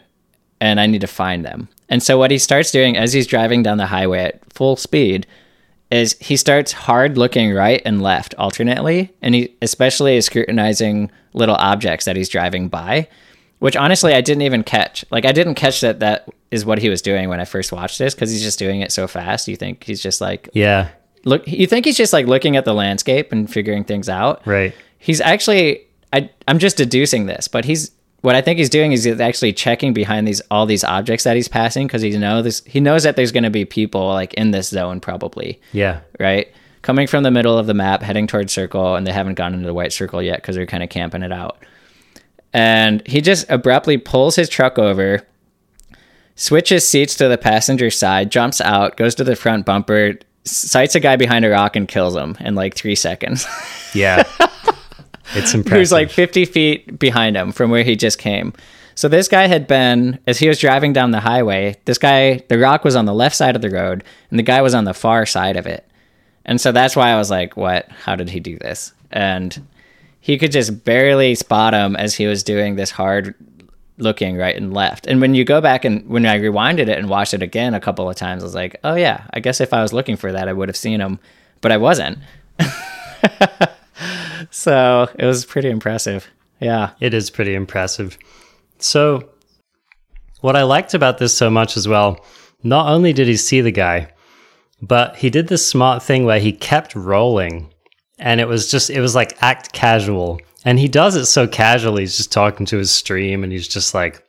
and I need to find them. And so what he starts doing as he's driving down the highway at full speed is he starts hard looking right and left alternately and he especially is scrutinizing little objects that he's driving by which honestly i didn't even catch like i didn't catch that that is what he was doing when i first watched this because he's just doing it so fast you think he's just like Yeah. Look you think he's just like looking at the landscape and figuring things out Right. he's actually I, i'm just deducing this but he's what i think he's doing is he's actually checking behind these all these objects that he's passing because he knows he knows that there's going to be people like in this zone probably Yeah. right? Coming from the middle of the map, heading towards circle, and they haven't gone into the white circle yet because they're kind of camping it out. And he just abruptly pulls his truck over, switches seats to the passenger side, jumps out, goes to the front bumper, sights a guy behind a rock, and kills him in like three seconds. Yeah. it's impressive. Who's like 50 feet behind him from where he just came. So this guy had been, as he was driving down the highway, this guy, the rock was on the left side of the road, and the guy was on the far side of it. And so that's why I was like, what? How did he do this? And he could just barely spot him as he was doing this hard looking right and left. And when you go back and when I rewinded it and watched it again a couple of times, I was like, oh yeah, I guess if I was looking for that, I would have seen him, but I wasn't. so it was pretty impressive. Yeah. It is pretty impressive. So, what I liked about this so much as well, not only did he see the guy, but he did this smart thing where he kept rolling and it was just, it was like act casual. And he does it so casually. He's just talking to his stream and he's just like,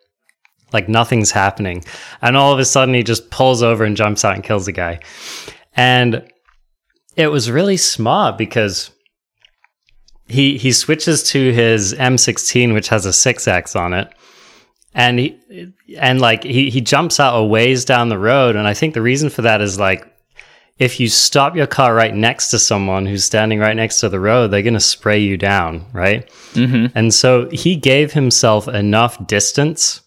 like nothing's happening. And all of a sudden he just pulls over and jumps out and kills the guy. And it was really smart because he he switches to his M16, which has a six X on it, and he and like he he jumps out a ways down the road, and I think the reason for that is like if you stop your car right next to someone who's standing right next to the road, they're going to spray you down, right? Mm-hmm. And so he gave himself enough distance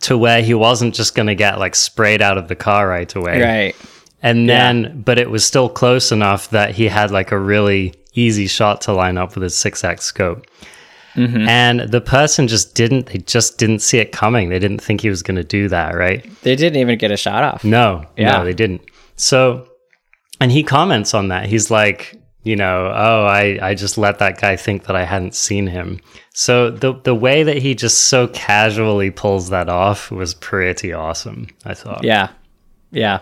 to where he wasn't just going to get like sprayed out of the car right away. Right. And then, yeah. but it was still close enough that he had like a really easy shot to line up with his 6x scope. Mm-hmm. And the person just didn't, they just didn't see it coming. They didn't think he was going to do that, right? They didn't even get a shot off. No, yeah. no, they didn't. So, and he comments on that. He's like, you know, oh, I, I just let that guy think that I hadn't seen him. So the the way that he just so casually pulls that off was pretty awesome, I thought. Yeah. Yeah.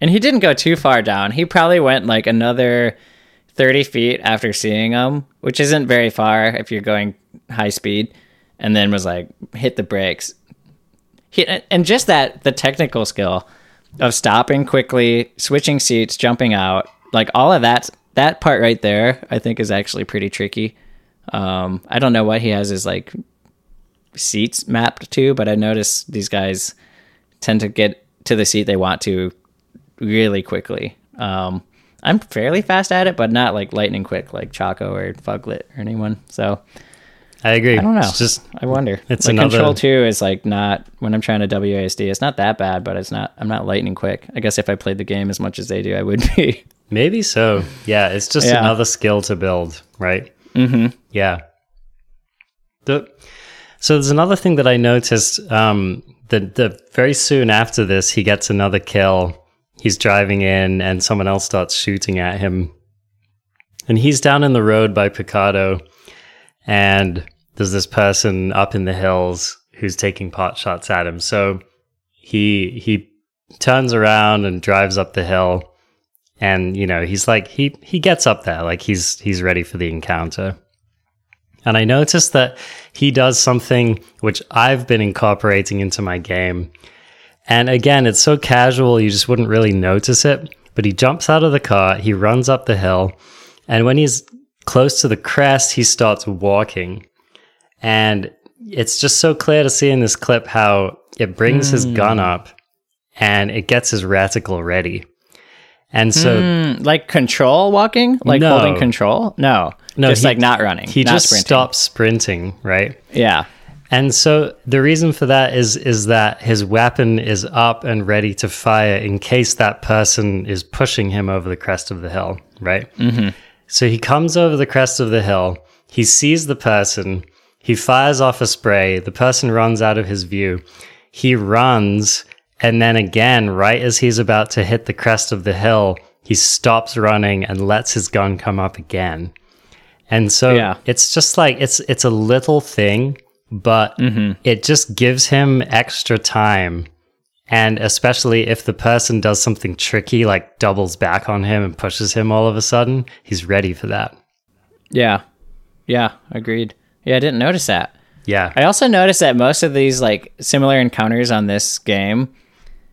And he didn't go too far down. He probably went like another 30 feet after seeing him, which isn't very far if you're going high speed, and then was like, hit the brakes. He, and just that, the technical skill of stopping quickly, switching seats, jumping out, like all of that, that part right there, I think is actually pretty tricky. Um, I don't know what he has his like seats mapped to, but I notice these guys tend to get to the seat they want to really quickly. Um, I'm fairly fast at it, but not like lightning quick like Choco or Fuglet or anyone. So I agree. I don't know. It's just I wonder. It's the another... control two is like not when I'm trying to WASD. It's not that bad, but it's not. I'm not lightning quick. I guess if I played the game as much as they do, I would be. Maybe so. Yeah, it's just yeah. another skill to build, right? Mm-hmm. Yeah. The so there's another thing that I noticed. Um, that the very soon after this, he gets another kill he's driving in and someone else starts shooting at him. And he's down in the road by Pecado, and there's this person up in the hills who's taking pot shots at him. So he he turns around and drives up the hill and you know he's like he he gets up there like he's he's ready for the encounter and i noticed that he does something which i've been incorporating into my game and again, it's so casual, you just wouldn't really notice it. But he jumps out of the car, he runs up the hill, and when he's close to the crest, he starts walking. And it's just so clear to see in this clip how it brings mm. his gun hmm. up and it gets his reticle ready. And so, mm, like control walking, like no, holding control. No, no, just he, like not running. He not just sprinting. stops sprinting, right? Yeah. And so the reason for that is is that his weapon is up and ready to fire in case that person is pushing him over the crest of the hill, right? Mm-hmm. So he comes over the crest of the hill, he sees the person, he fires off a spray, the person runs out of his view. He runs, and then again, right as he's about to hit the crest of the hill, he stops running and lets his gun come up again. And so yeah. it's just like it's it's a little thing but mm-hmm. it just gives him extra time. And especially if the person does something tricky, like doubles back on him and pushes him all of a sudden, he's ready for that. Yeah. Yeah, agreed. Yeah, I didn't notice that. Yeah. I also noticed that most of these like similar encounters on this game,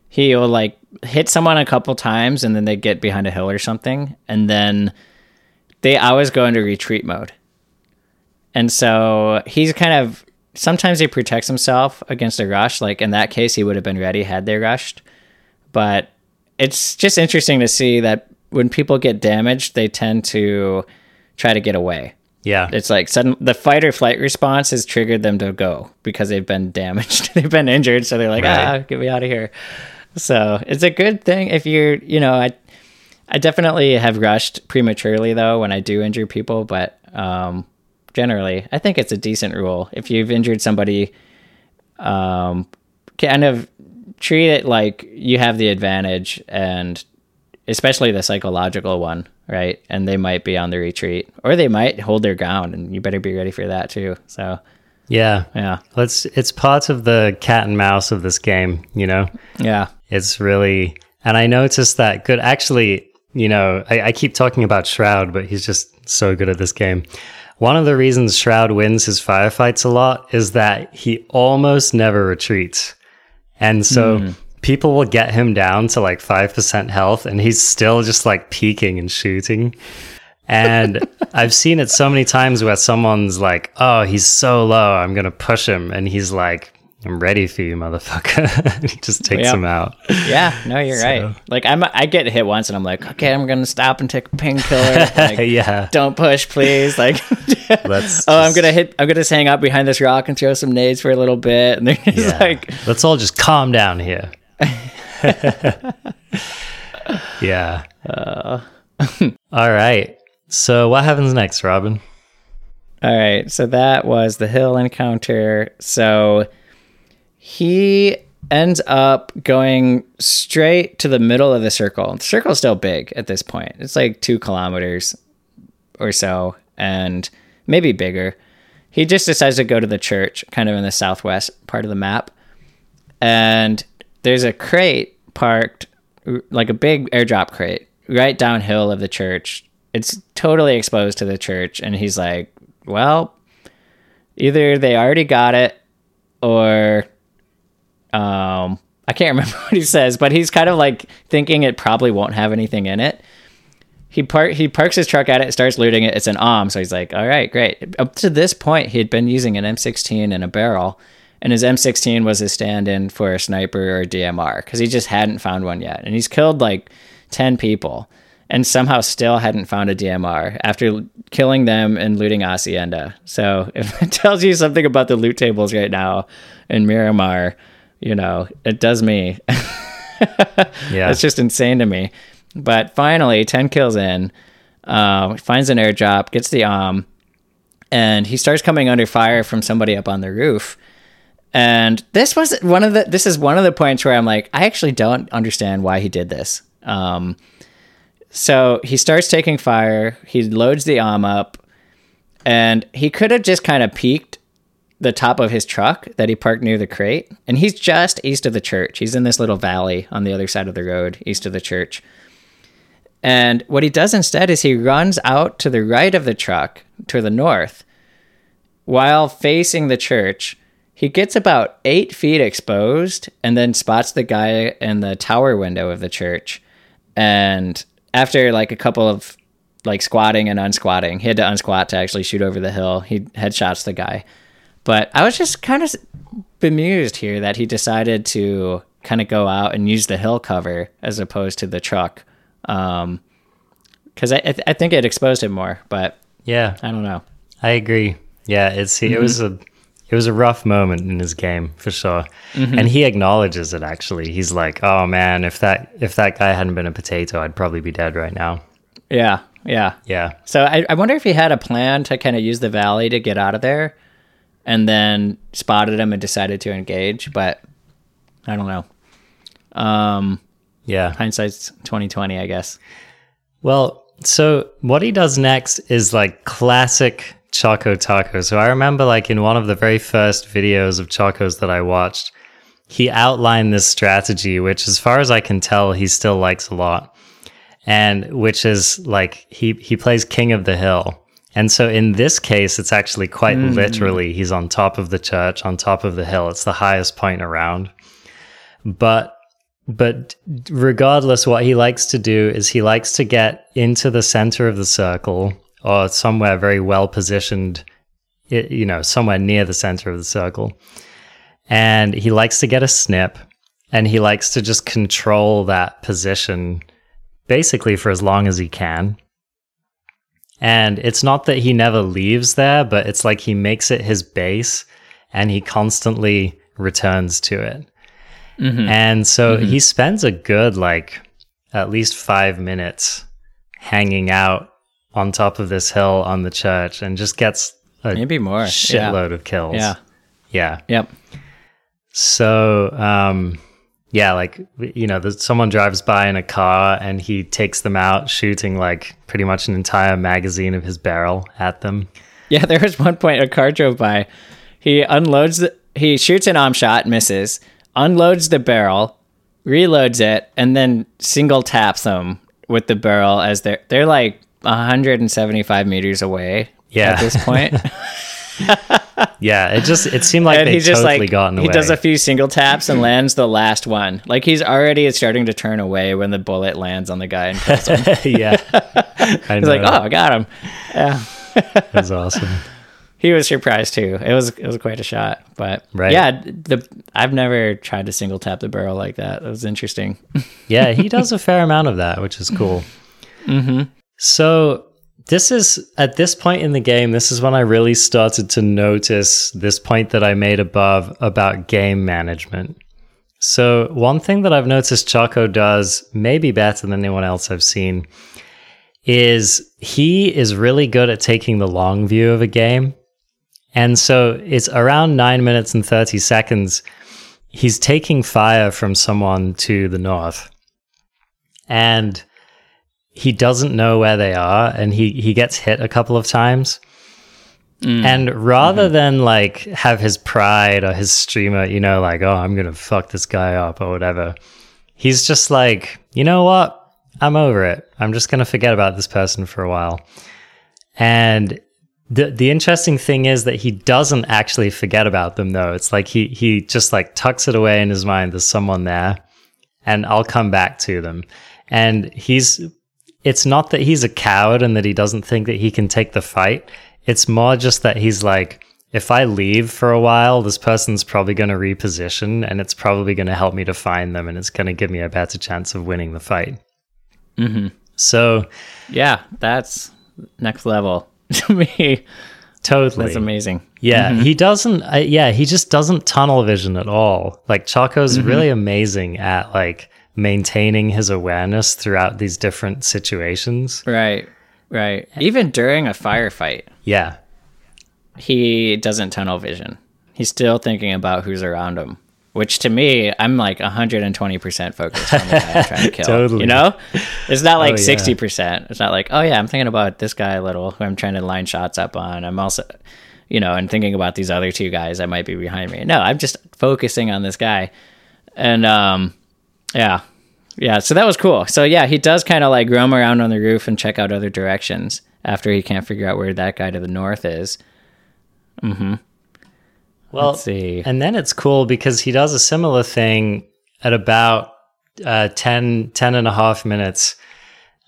he will like hit someone a couple times and then they get behind a hill or something. And then they always go into retreat mode. And so he's kind of sometimes he protects himself against a rush. Like in that case, he would have been ready had they rushed. But it's just interesting to see that when people get damaged, they tend to try to get away. Yeah. It's like sudden the fight or flight response has triggered them to go because they've been damaged. they've been injured. So they're like, right. ah, get me out of here. So it's a good thing if you're, you know, I I definitely have rushed prematurely though when I do injure people, but um generally. I think it's a decent rule. If you've injured somebody um, kind of treat it like you have the advantage, and especially the psychological one, right? And they might be on the retreat, or they might hold their ground, and you better be ready for that too. So, Yeah. yeah, Well, it's it's part of the cat and mouse of this game, you know. yeah, It's really, and I noticed that good. Actually, you know, I, I keep talking about Shroud, but he's just so good at this game. One of the reasons Shroud wins his firefights a lot is that he almost never retreats. And so hmm. people will get him down to like 5% health and he's still just like peeking and shooting. And I've seen it so many times where someone's like, oh, he's so low, I'm going to push him. And he's like, I'm ready for you, motherfucker. just takes Yeah. him out. yeah. No, you're right. Like I'm, I get hit once, and I'm like, okay, I'm gonna stop and take a painkiller. Like, yeah. don't push, please. Like, Let's oh, I'm gonna hit. I'm gonna just hang out behind this rock and throw some nades for a little bit, and they're just Yeah. like, let's all just calm down here. yeah. Uh. all right. So what happens next, Robin? All right, so that was the hill encounter. So he ends up going straight to the middle of the circle. The circle's still big at this point. It's like two kilometers or so, and maybe bigger. He just decides to go to the church, kind of in the southwest part of the map. And there's a crate parked, like a big airdrop crate, right downhill of the church. It's totally exposed to the church. And he's like, well, either they already got it or um I can't remember what he says, but he's kind of like thinking it probably won't have anything in it. He he parks his truck at it, starts looting it. It's an AWM, so he's like, "All right, great." Up to this point, he had been using an M16 and a Beryl, and his M16 was his stand-in for a sniper or a DMR because he just hadn't found one yet, and he's killed like ten people, and somehow still hadn't found a DMR after killing them and looting Hacienda. So if it tells you something about the loot tables right now in Miramar, you know it does me. Yeah. It's just insane to me. But finally, 10 kills in, uh, finds an airdrop, gets the AWM, and he starts coming under fire from somebody up on the roof. And this was one of the this is one of the points where I'm like, I actually don't understand why he did this. Um, so he starts taking fire, he loads the AWM up, and he could have just kind of peeked the top of his truck that he parked near the crate. And he's just east of the church. He's in this little valley on the other side of the road, east of the church. And what he does instead is he runs out to the right of the truck, to the north, while facing the church. He gets about eight feet exposed and then spots the guy in the tower window of the church. And after like a couple of like squatting and unsquatting, he had to unsquat to actually shoot over the hill. He headshots the guy. But I was just kind of bemused here that he decided to kind of go out and use the hill cover as opposed to the truck. Um, because I, I, th- I think it exposed him more, but Yeah, I don't know. I agree. Yeah, it's it was a it was a rough moment in his game for sure. And he acknowledges it actually. He's like, "Oh man, if that if that guy hadn't been a potato, I'd probably be dead right now." Yeah, yeah. Yeah. So I, I wonder if he had a plan to kind of use the valley to get out of there, and then spotted him and decided to engage. But I don't know. Um, Yeah. hindsight's twenty twenty, I guess. Well, so what he does next is like classic Choco Taco. So I remember like in one of the very first videos of Chocos that I watched, he outlined this strategy, which as far as I can tell, he still likes a lot. And which is like he he plays King of the Hill. And so in this case, it's actually quite hmm. literally he's on top of the church, on top of the hill. It's the highest point around. But but regardless, what he likes to do is he likes to get into the center of the circle or somewhere very well positioned, you know, somewhere near the center of the circle. And he likes to get a snip and he likes to just control that position basically for as long as he can. And it's not that he never leaves there, but it's like he makes it his base and he constantly returns to it. And so he spends a good, like, at least five minutes hanging out on top of this hill on the church and just gets a Maybe more. Yeah. shitload of kills. Yeah. Yeah. Yep. So, um, yeah, like you know, someone drives by in a car and he takes them out, shooting like pretty much an entire magazine of his Beryl at them. Yeah, there was one point a car drove by. He unloads the, he shoots an AWM shot, misses, unloads the Beryl, reloads it, and then single taps them with the Beryl as they're they're like 175 meters away Yeah. at this point. Yeah, it just it seemed like and they just totally like gotten away. he does a few single taps and lands the last one. Like he's already starting to turn away when the bullet lands on the guy and kills him. yeah, I He's like, "Oh, I got him." Yeah. that's awesome. He was surprised too. It was it was quite a shot, but Right. yeah, the I've never tried to single tap the Beryl like that. That was interesting. Yeah, he does a fair amount of that, which is cool. Mm-hmm. So this is at this point in the game, this is when I really started to notice this point that I made above about game management. So one thing that I've noticed Choco does maybe better than anyone else I've seen is he is really good at taking the long view of a game. And so it's around nine minutes and 30 seconds. He's taking fire from someone to the north. And he doesn't know where they are and he, he gets hit a couple of times. Mm. And rather mm-hmm. than like have his pride or his streamer, you know, like, oh, I'm going to fuck this guy up or whatever, he's just like, you know what? I'm over it. I'm just going to forget about this person for a while. And the the interesting thing is that he doesn't actually forget about them though. It's like he he just like tucks it away in his mind. There's someone there, and I'll come back to them. And he's it's not that he's a coward and that he doesn't think that he can take the fight. It's more just that he's like, if I leave for a while, this person's probably going to reposition and it's probably going to help me to find them and it's going to give me a better chance of winning the fight. Mm-hmm. So, Yeah, that's next level to me. totally. That's amazing. Yeah, he doesn't. Uh, yeah, he just doesn't tunnel vision at all. Like Choco's really amazing at like maintaining his awareness throughout these different situations. Right, right. Even during a firefight, Yeah, he doesn't tunnel vision. He's still thinking about who's around him. Which to me, I'm like 120% focused on the guy I'm trying to kill. Totally. You know? It's not like Oh, yeah. 60%. It's not like, oh yeah, I'm thinking about this guy a little who I'm trying to line shots up on. I'm also, you know, and thinking about these other two guys that might be behind me. No, I'm just focusing on this guy. And um, yeah. Yeah, so that was cool. So yeah, he does kind of like roam around on the roof and check out other directions after he can't figure out where that guy to the north is. Mm hmm. Well, Let's see. and then it's cool because he does a similar thing at about uh, 10, 10 and a half minutes.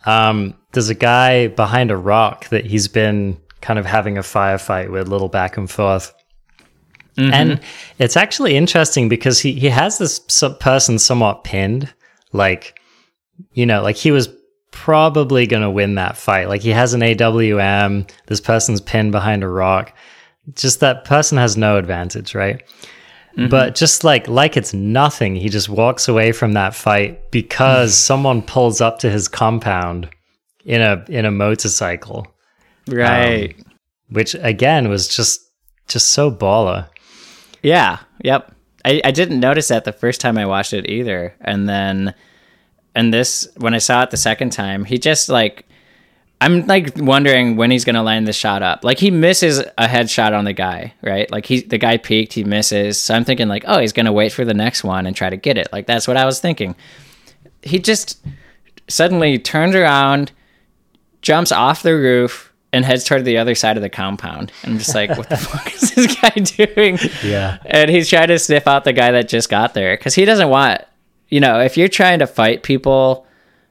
Um, there's a guy behind a rock that he's been kind of having a firefight with, little back and forth. Mm-hmm. And it's actually interesting because he, he has this person somewhat pinned. Like, you know, like he was probably going to win that fight. Like he has an AWM, this person's pinned behind a rock. Just that person has no advantage, right? Mm-hmm. But just like like it's nothing, he just walks away from that fight because mm. someone pulls up to his compound in a in a motorcycle, Right. Um, which again was just just so baller. Yeah. Yep. I, I didn't notice that the first time I watched it either. And then, and this, when I saw it the second time, he just like, I'm like wondering when he's to line the shot up. Like he misses a headshot on the guy, right? Like he, the guy peeked, he misses. So I'm thinking like, oh, he's to wait for the next one and try to get it. Like that's what I was thinking. He just suddenly turns around, jumps off the roof, and heads toward the other side of the compound. And I'm just like, what the fuck is this guy doing? Yeah. And he's trying to sniff out the guy that just got there because he doesn't want, you know, if you're trying to fight people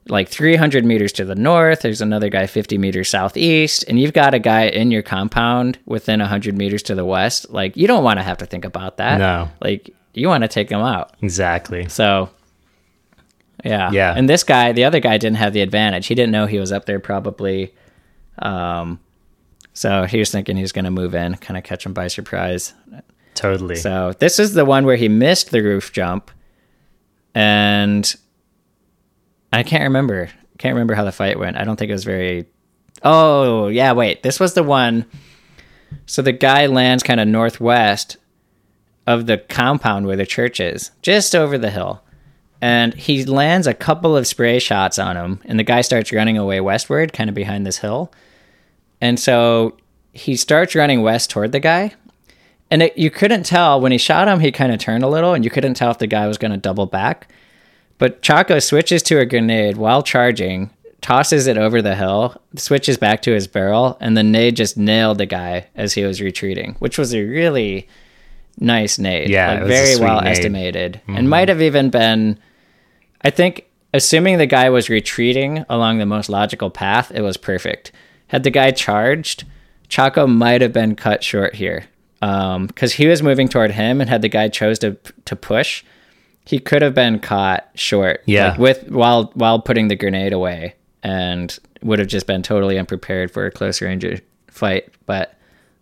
like 300 meters to the north, there's another guy 50 meters southeast, and you've got a guy in your compound within 100 meters to the west, like you don't want to have to think about that. No. Like you want to take him out. Exactly. So, yeah. Yeah. And this guy, the other guy, didn't have the advantage. He didn't know he was up there probably. Um, so he was thinking he was going to move in, kind of catch him by surprise. Totally. So this is the one where he missed the roof jump, and I can't remember. Can't remember how the fight went. I don't think it was very. Oh yeah, wait. This was the one. So the guy lands kind of northwest, of the compound where the church is, just over the hill. And he lands a couple of spray shots on him, and the guy starts running away westward, kind of behind this hill. And so he starts running west toward the guy. And it, you couldn't tell when he shot him, he kind of turned a little, and you couldn't tell if the guy was going to double back. But Choco switches to a grenade while charging, tosses it over the hill, switches back to his Beryl, and the nade just nailed the guy as he was retreating, which was a really nice nade. Yeah, like it was a very well nade. estimated, and mm-hmm. might have even been. I think, assuming the guy was retreating along the most logical path, it was perfect. Had the guy charged, Choco might have been cut short here because he was moving toward him, and had the guy chose to to push, he could have been caught short. Yeah. like, with while while putting the grenade away, and would have just been totally unprepared for a close range fight. But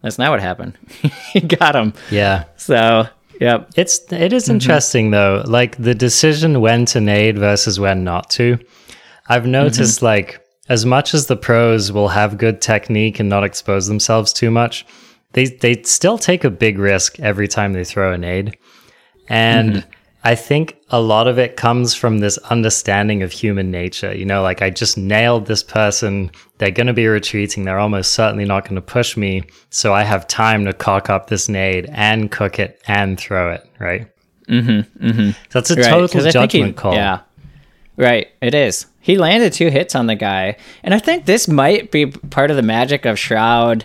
that's not what happened. he got him. Yeah. So, yep. It's it Mm-hmm. interesting though, like the decision when to nade versus when not to. I've noticed Mm-hmm. like as much as the pros will have good technique and not expose themselves too much, they they still take a big risk every time they throw a nade. And Mm-hmm. I think a lot of it comes from this understanding of human nature. You know, like I just nailed this person. They're going to be retreating. They're almost certainly not going to push me. So I have time to cock up this nade and cook it and throw it. Right. Mm-hmm. Mm-hmm. That's a Right, total 'cause I think judgment he- call. Yeah. Right, it is. He landed two hits on the guy. And I think this might be part of the magic of Shroud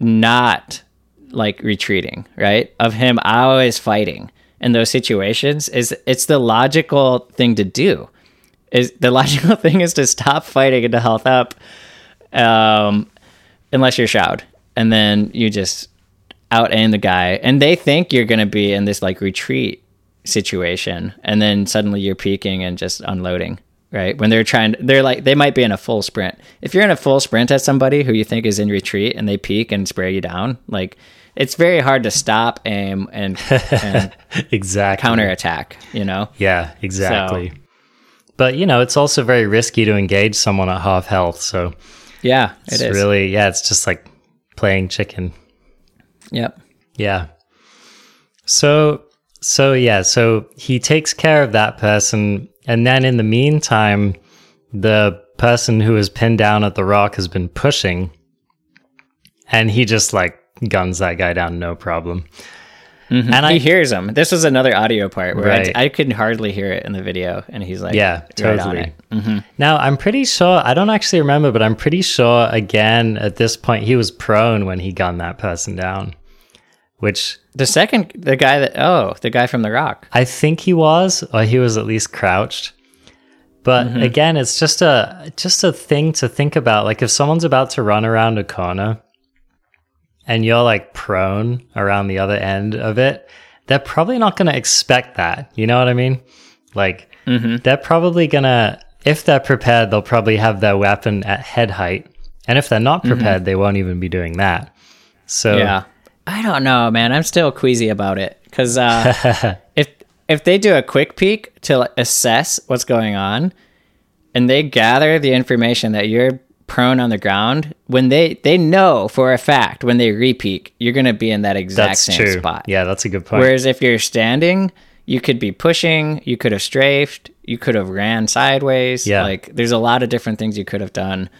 not like retreating, right? Of him always fighting in those situations is it's the logical thing to do. Is the logical thing is to stop fighting and to health up um unless you're Shroud. And then you just out aim the guy and they think you're going to be in this like retreat situation and then suddenly you're peaking and just unloading right when they're trying they're like they might be in a full sprint if you're in a full sprint at somebody who you think is in retreat and they peak and spray you down like it's very hard to stop aim and, and exactly. counterattack you know Yeah, exactly. But you know, it's also very risky to engage someone at half health. So yeah it's it is really, yeah, it's just like playing chicken. yep Yeah. So, so yeah, so he takes care of that person. And then in the meantime, the person who is pinned down at the rock has been pushing. And he just like guns that guy down, no problem. Mm-hmm. And he I, hears him this was another audio part where Right. I, I couldn't hardly hear it in the video and he's like yeah, right totally. it. Now, I'm pretty sure, I don't actually remember, but I'm pretty sure again at this point he was prone when he gunned that person down, which the second the guy that oh the guy from the rock I think he was, or he was at least crouched. But mm-hmm. again, it's just a just a thing to think about. Like if someone's about to run around a corner and you're like prone around the other end of it, they're probably not going to expect that. You know what I mean? Like mm-hmm. they're probably going to if they're prepared, they'll probably have their weapon at head height. And if they're not mm-hmm. prepared, they won't even be doing that. So Yeah. I don't know, man. I'm still queasy about it because uh, if if they do a quick peek to like, assess what's going on, and they gather the information that you're prone on the ground, when they they know for a fact when they repeat, you're gonna be in that exact that's same true. spot. Yeah, that's a good point. Whereas if you're standing, you could be pushing, you could have strafed, you could have ran sideways. Yeah. Like there's a lot of different things you could have done.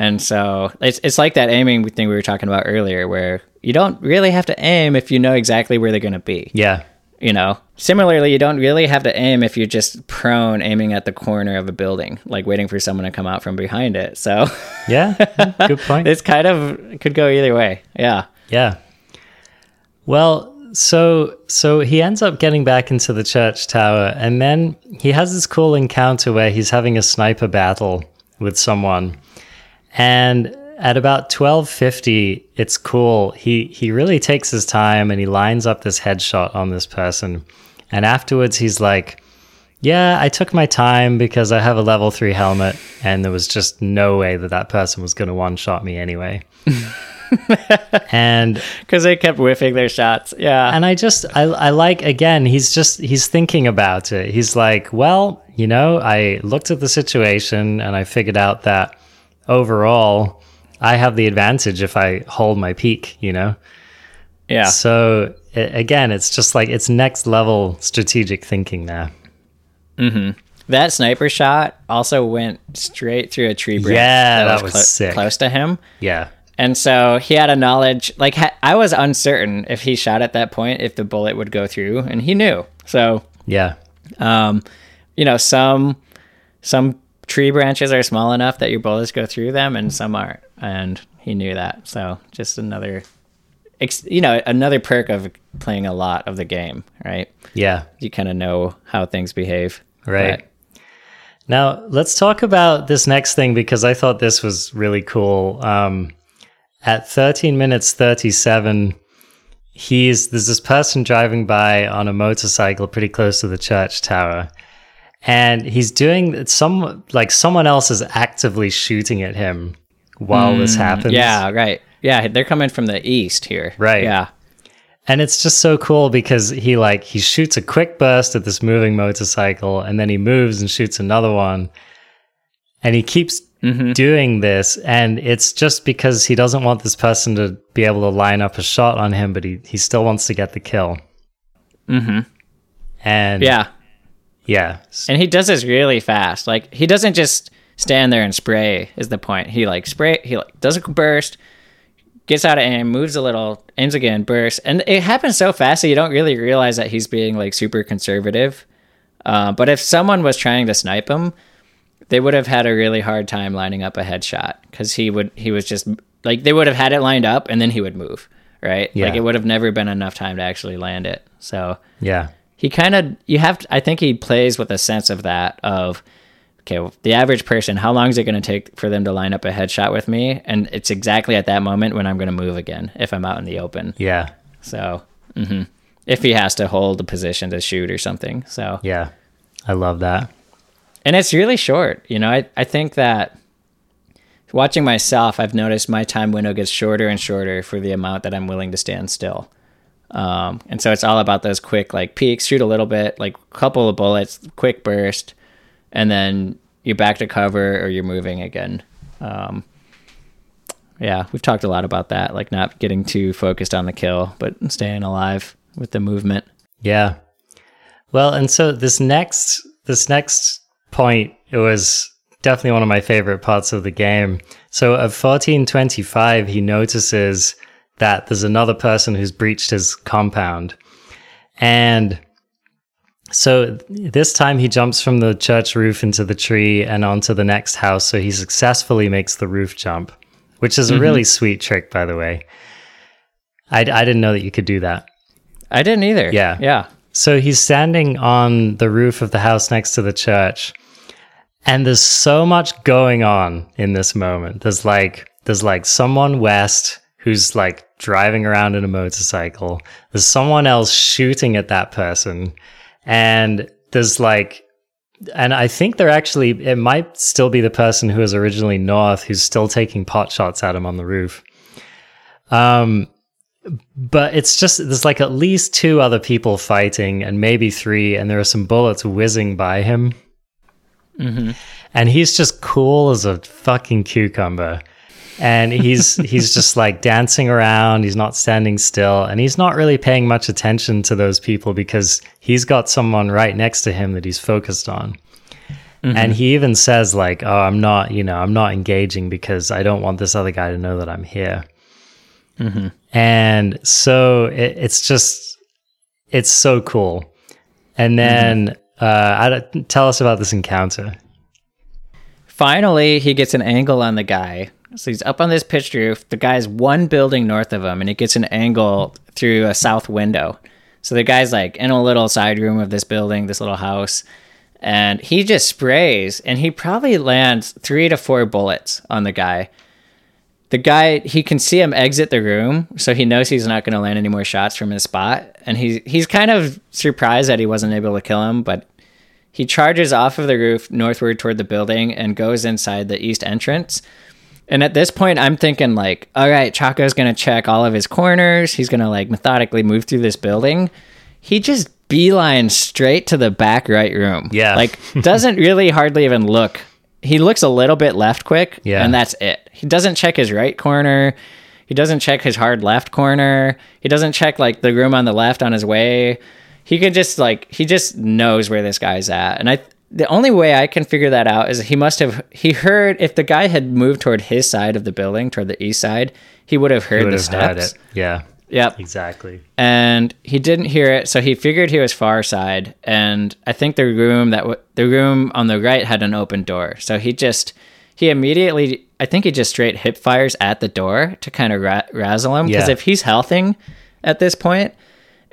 And so it's it's like that aiming thing we were talking about earlier where you don't really have to aim if you know exactly where they're going to be. yeah. You know. Similarly, you don't really have to aim if you're just prone aiming at the corner of a building, like waiting for someone to come out from behind it. So Yeah. Good point. it's kind of could go either way. Yeah. Yeah. Well, so so he ends up getting back into the church tower and then he has this cool encounter where he's having a sniper battle with someone. And at about 12:50, it's cool. He he really takes his time and he lines up this headshot on this person. And afterwards he's like, "Yeah, I took my time because I have a level 3 helmet and there was just no way that that person was going to one-shot me anyway." and Because they kept whiffing their shots. Yeah. and I just I, I like again he's just he's thinking about it. He's like, well, you know, I looked at the situation and I figured out that overall I have the advantage if I hold my peak, you know. yeah. So again, it's just like it's next level strategic thinking there. That sniper shot also went straight through a tree branch. Yeah, that was sick. close to him. Yeah. And so he had a knowledge, like ha- I was uncertain if he shot at that point, if the bullet would go through, and he knew. So, Yeah. um, you know, some some tree branches are small enough that your bullets go through them, and some aren't. And he knew that. So, just another, ex- you know, another perk of playing a lot of the game, right? Yeah. You kind of know how things behave, Right. But- Now, let's talk about this next thing because I thought this was really cool. Um, at 13 minutes 37, he's there's this person driving by on a motorcycle pretty close to the church tower. And he's doing some like someone else is actively shooting at him while this happens. Yeah, right. Yeah, they're coming from the east here. Right. Yeah. And it's just so cool because he like he shoots a quick burst at this moving motorcycle and then he moves and shoots another one. And he keeps doing this and it's just because he doesn't want this person to be able to line up a shot on him but he he still wants to get the kill. Mhm. And Yeah. yeah. And he does this really fast. Like he doesn't just stand there and spray is the point. He like spray he like does a burst, gets out of aim, moves a little, aims again, bursts. And it happens so fast that you don't really realize that he's being like super conservative. Uh, but if someone was trying to snipe him, they would have had a really hard time lining up a headshot because he would he was just like they would have had it lined up and then he would move right Yeah. like it would have never been enough time to actually land it so Yeah. he kind of you have to, i think he plays with a sense of that of okay the average person how long is it going to take for them to line up a headshot with me and it's exactly at that moment when i'm going to move again if i'm out in the open Yeah. so hmm if he has to hold a position to shoot or something so Yeah. I love that. and it's really short you know i, I think that watching myself i've noticed my time window gets shorter and shorter for the amount that i'm willing to stand still um, and so it's all about those quick like peaks shoot a little bit like a couple of bullets quick burst and then you're back to cover or you're moving again um, yeah we've talked a lot about that like not getting too focused on the kill but staying alive with the movement Yeah. Well, and so this next this next point it was definitely one of my favorite parts of the game. So at 1425 he notices that there's another person who's breached his compound. And so this time he jumps from the church roof into the tree and onto the next house so he successfully makes the roof jump, which is a really mm-hmm. sweet trick by the way. I I didn't know that you could do that. i didn't either Yeah. yeah So he's standing on the roof of the house next to the church. And there's so much going on in this moment. There's like there's like someone west who's like driving around in a motorcycle. There's someone else shooting at that person. And there's like and I think they're actually it might still be the person who was originally north who's still taking pot shots at him on the roof. Um but it's just there's like at least two other people fighting and maybe three and there are some bullets whizzing by him. And he's just cool as a fucking cucumber and he's he's just like dancing around. He's not standing still. And he's not really paying much attention to those people because he's got someone right next to him that he's focused on. Mm-hmm. And he even says like oh i'm not you know i'm not engaging because i don't want this other guy to know that i'm here. Mm-hmm. And so it, it's just it's so cool. And mm-hmm. then uh I tell us about this encounter. Finally, he gets an angle on the guy. So he's up on this pitched roof. The guy's one building north of him, and he gets an angle through a south window. So the guy's like in a little side room of this building, this little house, and he just sprays, and he probably lands three to four bullets on the guy. The guy, he can see him exit the room, so he knows he's not going to land any more shots from his spot, and he he's kind of surprised that he wasn't able to kill him, but he charges off of the roof northward toward the building and goes inside the east entrance. And at this point, I'm thinking like, all right, Choco's gonna check all of his corners. He's gonna like methodically move through this building. He just beeline straight to the back right room. Yeah. like doesn't really hardly even look. He looks a little bit left quick, Yeah. and that's it. He doesn't check his right corner. He doesn't check his hard left corner. He doesn't check like the room on the left on his way. He can just like he just knows where this guy's at. And I the only way I can figure that out is he must have he heard if the guy had moved toward his side of the building, toward the east side, he would have heard Would the have steps. Yeah, Yep. exactly. and he didn't hear it, so he figured he was far side. And I think the room that w- the room on the right had an open door, so he just he immediately I think he just straight hip fires at the door to kind of ra- razzle him because Yeah. if he's healthing at this point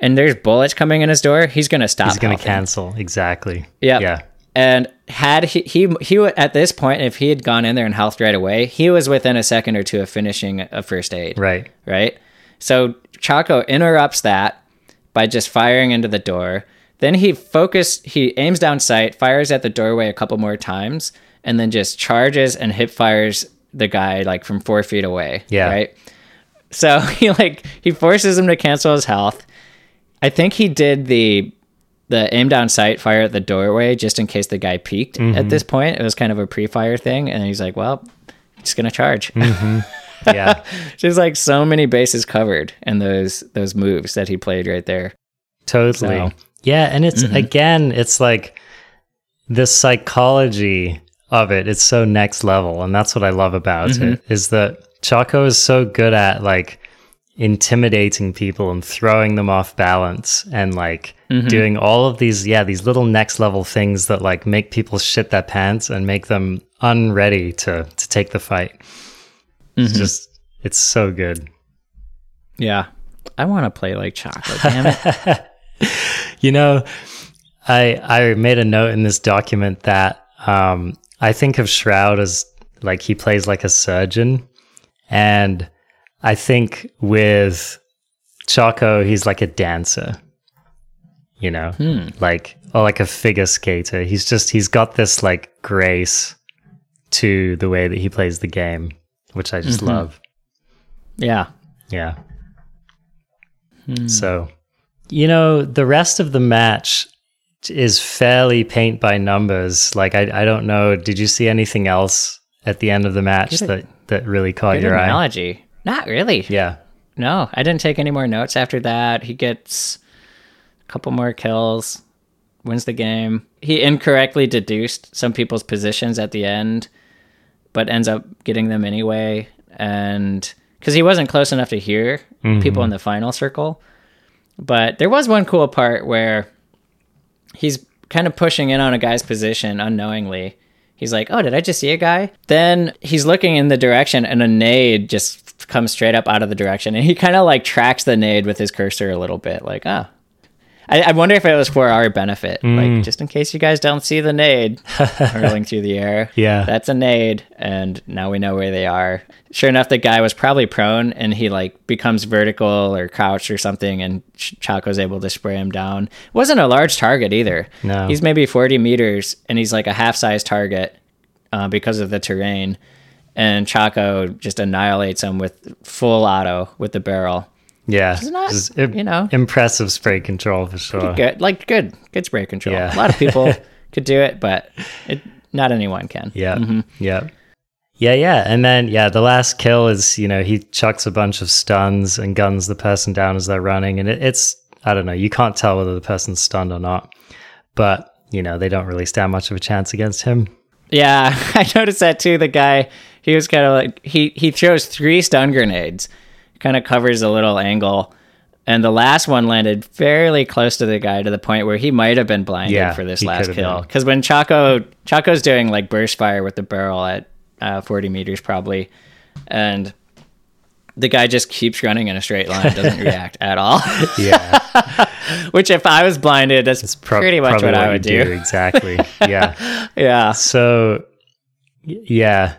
and there's bullets coming in his door, he's gonna stop. He's going to healthing. cancel. Exactly. Yep. Yeah. And had he, he he at this point, if he had gone in there and healthed right away, he was within a second or two of finishing a first aid Right. right? So Choco interrupts that by just firing into the door. Then he focus he aims down sight, fires at the doorway a couple more times, and then just charges and hip fires the guy like from four feet away. Yeah. Right. So he like he forces him to cancel his health. I think he did the the aim down sight fire at the doorway just in case the guy peeked at this point. It was kind of a pre-fire thing, and he's like, "Well, just gonna charge." Yeah. There's like so many bases covered in those those moves that he played right there. Totally. So- Yeah, and it's Mm-hmm. again, it's like the psychology of it. It's so next level, and that's what I love about Mm-hmm. it. Is that Choco is so good at like intimidating people and throwing them off balance, and like Mm-hmm. doing all of these, yeah, these little next level things that like make people shit their pants and make them unready to to take the fight. It's Mm-hmm. just, it's so good. Yeah, I want to play like chocolate Damn it! You know, I I made a note in this document that um, I think of Shroud as like he plays like a surgeon, and I think with Choco he's like a dancer. You know, hmm. like or like a figure skater. He's just he's got this like grace to the way that he plays the game, which I just mm-hmm. love. yeah, Yeah. Hmm. So, you know, the rest of the match is fairly paint by numbers. Like, I, I don't know. Did you see anything else at the end of the match Good- that, that really caught good your eye? Not really. Yeah. No, I didn't take any more notes after that. He gets a couple more kills, wins the game. He incorrectly deduced some people's positions at the end, but ends up getting them anyway. And because he wasn't close enough to hear mm-hmm. people in the final circle. But there was one cool part where he's kind of pushing in on a guy's position unknowingly. He's like, "Oh, did I just see a guy?" Then he's looking in the direction, and a nade just comes straight up out of the direction, and he kind of like tracks the nade with his cursor a little bit, like, "Ah." I, I wonder if it was for our benefit, like just in case you guys don't see the nade hurling through the air. Yeah. that's a nade, and now we know where they are. Sure enough, the guy was probably prone, and he like becomes vertical or crouched or something, and Ch- Choco's able to spray him down. wasn't a large target either. No. he's maybe forty meters, and he's like a half-size target uh, because of the terrain. And Choco just annihilates him with full auto with the barrel. Yeah. not, im- you know. impressive spray control for sure. Good, like good, good spray control. Yeah. A lot of people could do it, but it, not anyone can. Yeah. Mm-hmm. Yeah. Yeah, yeah. And then yeah, the last kill is, you know, he chucks a bunch of stuns and guns the person down as they're running. And it, it's I don't know, you can't tell whether the person's stunned or not. But, you know, they don't really stand much of a chance against him. Yeah, I noticed that too. The guy, he was kind of like he he throws three stun grenades, kind of covers a little angle, and the last one landed fairly close to the guy to the point where he might have been blinded Yeah, for this last kill. Because when Choco Choco's doing like burst fire with the barrel at uh, forty meters probably, and the guy just keeps running in a straight line, doesn't react at all. Yeah. Which, if I was blinded, that's Pro- pretty much probably what I would do. Exactly. Yeah. Yeah. So yeah.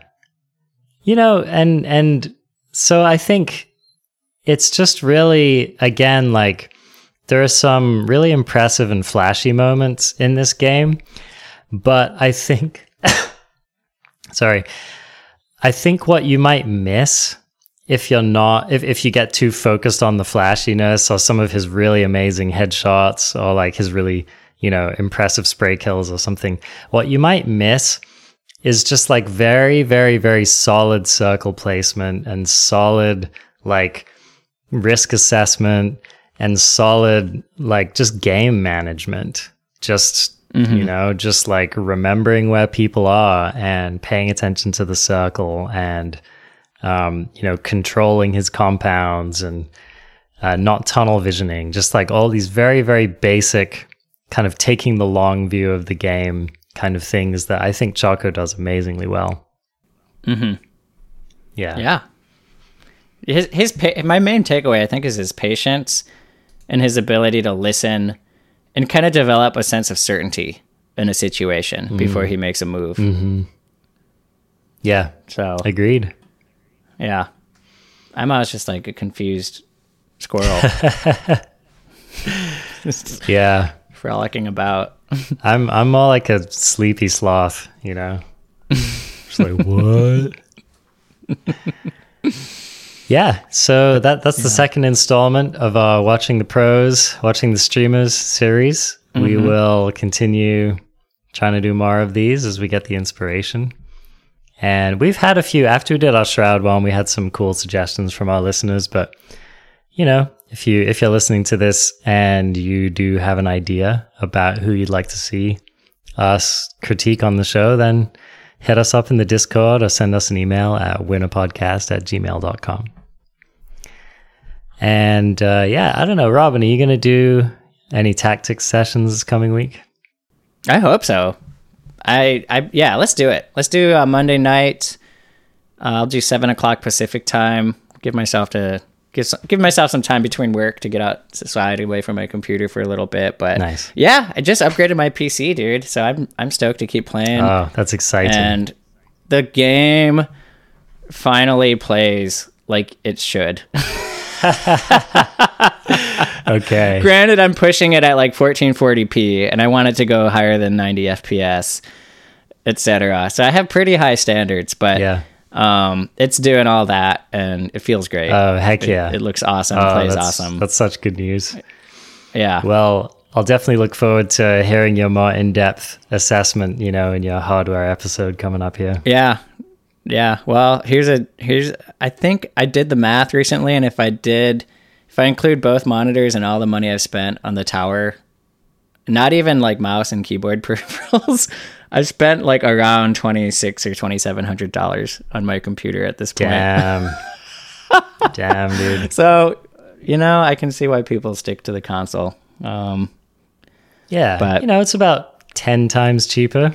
You know, and and so I think it's just really again like there are some really impressive and flashy moments in this game, but I think sorry. I think what you might miss if you're not if, if you get too focused on the flashiness or some of his really amazing headshots or like his really you know impressive spray kills or something what you might miss is just like very very very solid circle placement and solid like risk assessment and solid like just game management. Just you know, just like remembering where people are and paying attention to the circle and um, you know, controlling his compounds and uh, not tunnel visioning, just like all these very, very basic kind of taking the long view of the game kind of things that I think Choco does amazingly well. Mhm. Yeah. Yeah. His his pa- my main takeaway I think is his patience and his ability to listen and kind of develop a sense of certainty in a situation before he makes a move. Yeah. So Agreed. yeah, I'm always just like a confused squirrel Yeah. Frolicking about. I'm I'm more like a sleepy sloth, you know. Just like what? yeah, so that that's the second installment of our watching the pros, watching the streamers series. We mm-hmm. will continue trying to do more of these as we get the inspiration. And we've had a few after we did our shroud one, we had some cool suggestions from our listeners, but you know, if you if you're listening to this and you do have an idea about who you'd like to see us critique on the show, then hit us up in the Discord or send us an email at winnerpodcast at gmail.com. And uh, yeah, I don't know, Robin, are you going to do any tactics sessions this coming week? I hope so. I, I yeah, let's do it. Let's do uh, Monday night. Uh, I'll do seven o'clock Pacific time. Give myself to give some, give myself some time between work to get out society away from my computer for a little bit. But Nice. yeah, I just upgraded my PC, dude. So I'm I'm stoked to keep playing. Oh, that's exciting. and the game finally plays like it should. okay. Granted, I'm pushing it at like 1440p, and I want it to go higher than 90 FPS, etc. So I have pretty high standards, but Yeah. Um, it's doing all that, and it feels great. Oh, heck It- yeah. It, looks awesome. Oh, plays that's, awesome. That's such good news. yeah. Well, I'll definitely look forward to hearing your more in-depth assessment, you know, in your hardware episode coming up here. Yeah. Yeah. Well, here's a here's I think I did the math recently and if I did if I include both monitors and all the money I've spent on the tower, not even like mouse and keyboard peripherals, I've spent like around 26 or 2700 dollars on my computer at this point. Damn. Damn, dude. So, you know, I can see why people stick to the console. Um Yeah. But- you know, it's about 10 times cheaper.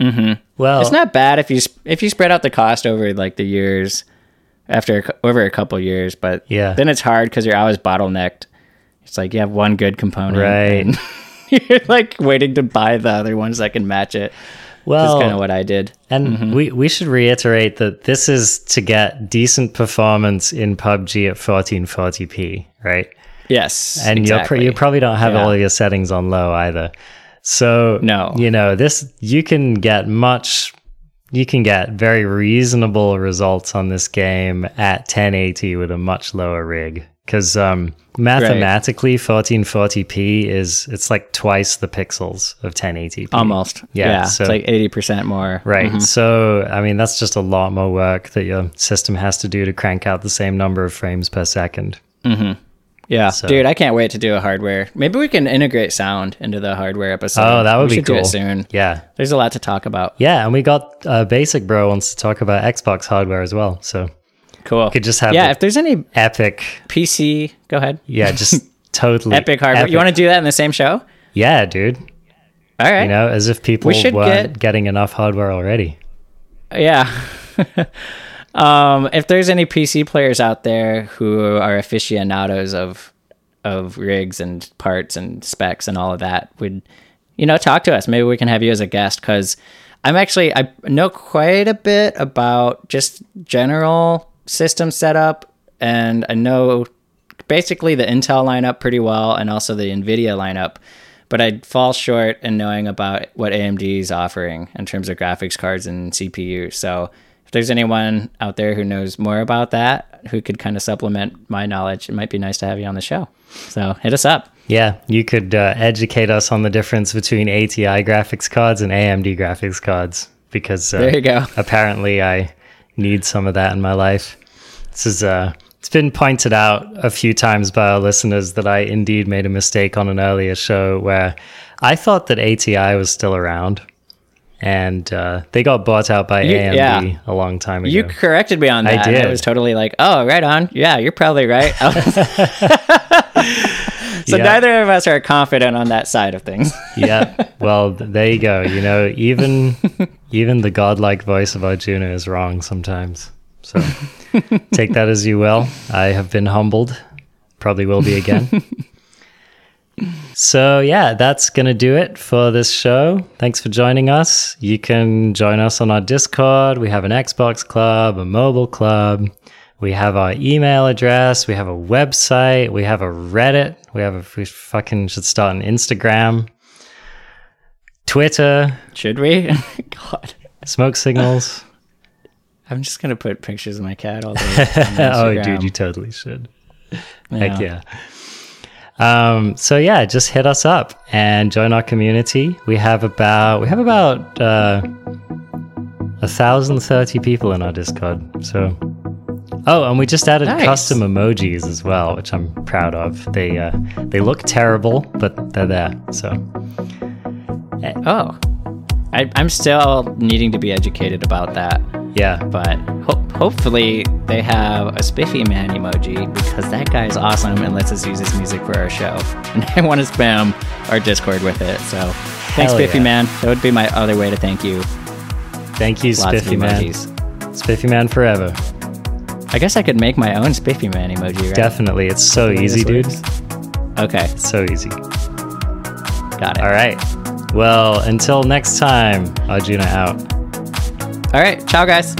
Mm-hmm. Well, It's not bad if you if you spread out the cost over like the years, after over a couple years. But Yeah. then it's hard because you're always bottlenecked. It's like you have one good component, Right. you're like waiting to buy the other ones that can match it. well, That's kind of what I did. And Mm-hmm. we, we should reiterate that this is to get decent performance in PUBG at 1440p, right? Yes, And you're pr- exactly. you probably don't have Yeah. all your settings on low either. So No. you know this you can get much you can get very reasonable results on this game at 1080 with a much lower rig because um, mathematically 1440p is it's like twice the pixels of 1080p. almost. Yeah, Yeah, so- it's like eighty percent more. Right. So, I mean, that's just a lot more work that your system has to do to crank out the same number of frames per second. Yeah, So- dude, I can't wait to do a hardware. Maybe we can integrate sound into the hardware episode. Oh, that would we be should cool. Do it soon. Yeah. There's a lot to talk about. Yeah. And we got uh, Basic Bro wants to talk about Xbox hardware as well. So, Cool. could just have yeah. If there's any epic. PC, go ahead. Yeah. Just totally. Epic hardware. You want to do that in the same show? Yeah, dude. All right. You know, as if people We should weren't get- getting enough hardware already. Yeah. um, if there's any PC players out there who are aficionados of of rigs and parts and specs and all of that, would you know talk to us? Maybe we can have you as a guest because I'm actually I know quite a bit about just general system setup, and I know basically the Intel lineup pretty well, and also the Nvidia lineup. But I'd fall short in knowing about what AMD is offering in terms of graphics cards and CPU. So if there's anyone out there who knows more about that, who could kind of supplement my knowledge, it might be nice to have you on the show. So hit us up. Yeah, you could uh, educate us on the difference between ATI graphics cards and AMD graphics cards because uh, There you go. apparently I need some of that in my life. This is uh, it's been pointed out a few times by our listeners that I indeed made a mistake on an earlier show where I thought that ATI was still around. And uh, they got bought out by You- AMD yeah. a long time ago. You corrected me on that. and did. I was totally like, oh, right on. Yeah, you're probably right. so Yeah. neither of us are confident on that side of things. yeah. Well, there you go. You know, even even the godlike voice of Arjuna is wrong sometimes. So take that as you will. I have been humbled. Probably will be again. so yeah, that's gonna do it for this show. Thanks for joining us. You can join us on our Discord. We have an Xbox club, a mobile club. We have our email address. We have a website. We have a Reddit. We have a we fucking should start an Instagram. Twitter, Should we? God. smoke signals. I'm just going to put pictures of my cat all day. oh, dude, you totally should. Yeah. Heck yeah. Um, so yeah, just hit us up and join our community. We have about we have about uh, a thousand thirty people in our Discord. So oh, and we just added Nice. custom emojis as well, which I'm proud of. They uh, they look terrible, but they're there. So Oh. I, I'm still needing to be educated about that. yeah, But ho- hopefully they have a Spiffy Man emoji because that guy's awesome and lets us use his music for our show. And I want to spam our Discord with it. So thanks, Hell Spiffy yeah. Man. That would be my other way to thank you. thank you, Lots Spiffy man. Spiffy man forever. I guess I could make my own Spiffy Man emoji, right? Definitely, it's so easy, dude. Okay, So easy. got it. All right. Well, until next time, Arjuna out. All right, ciao, guys.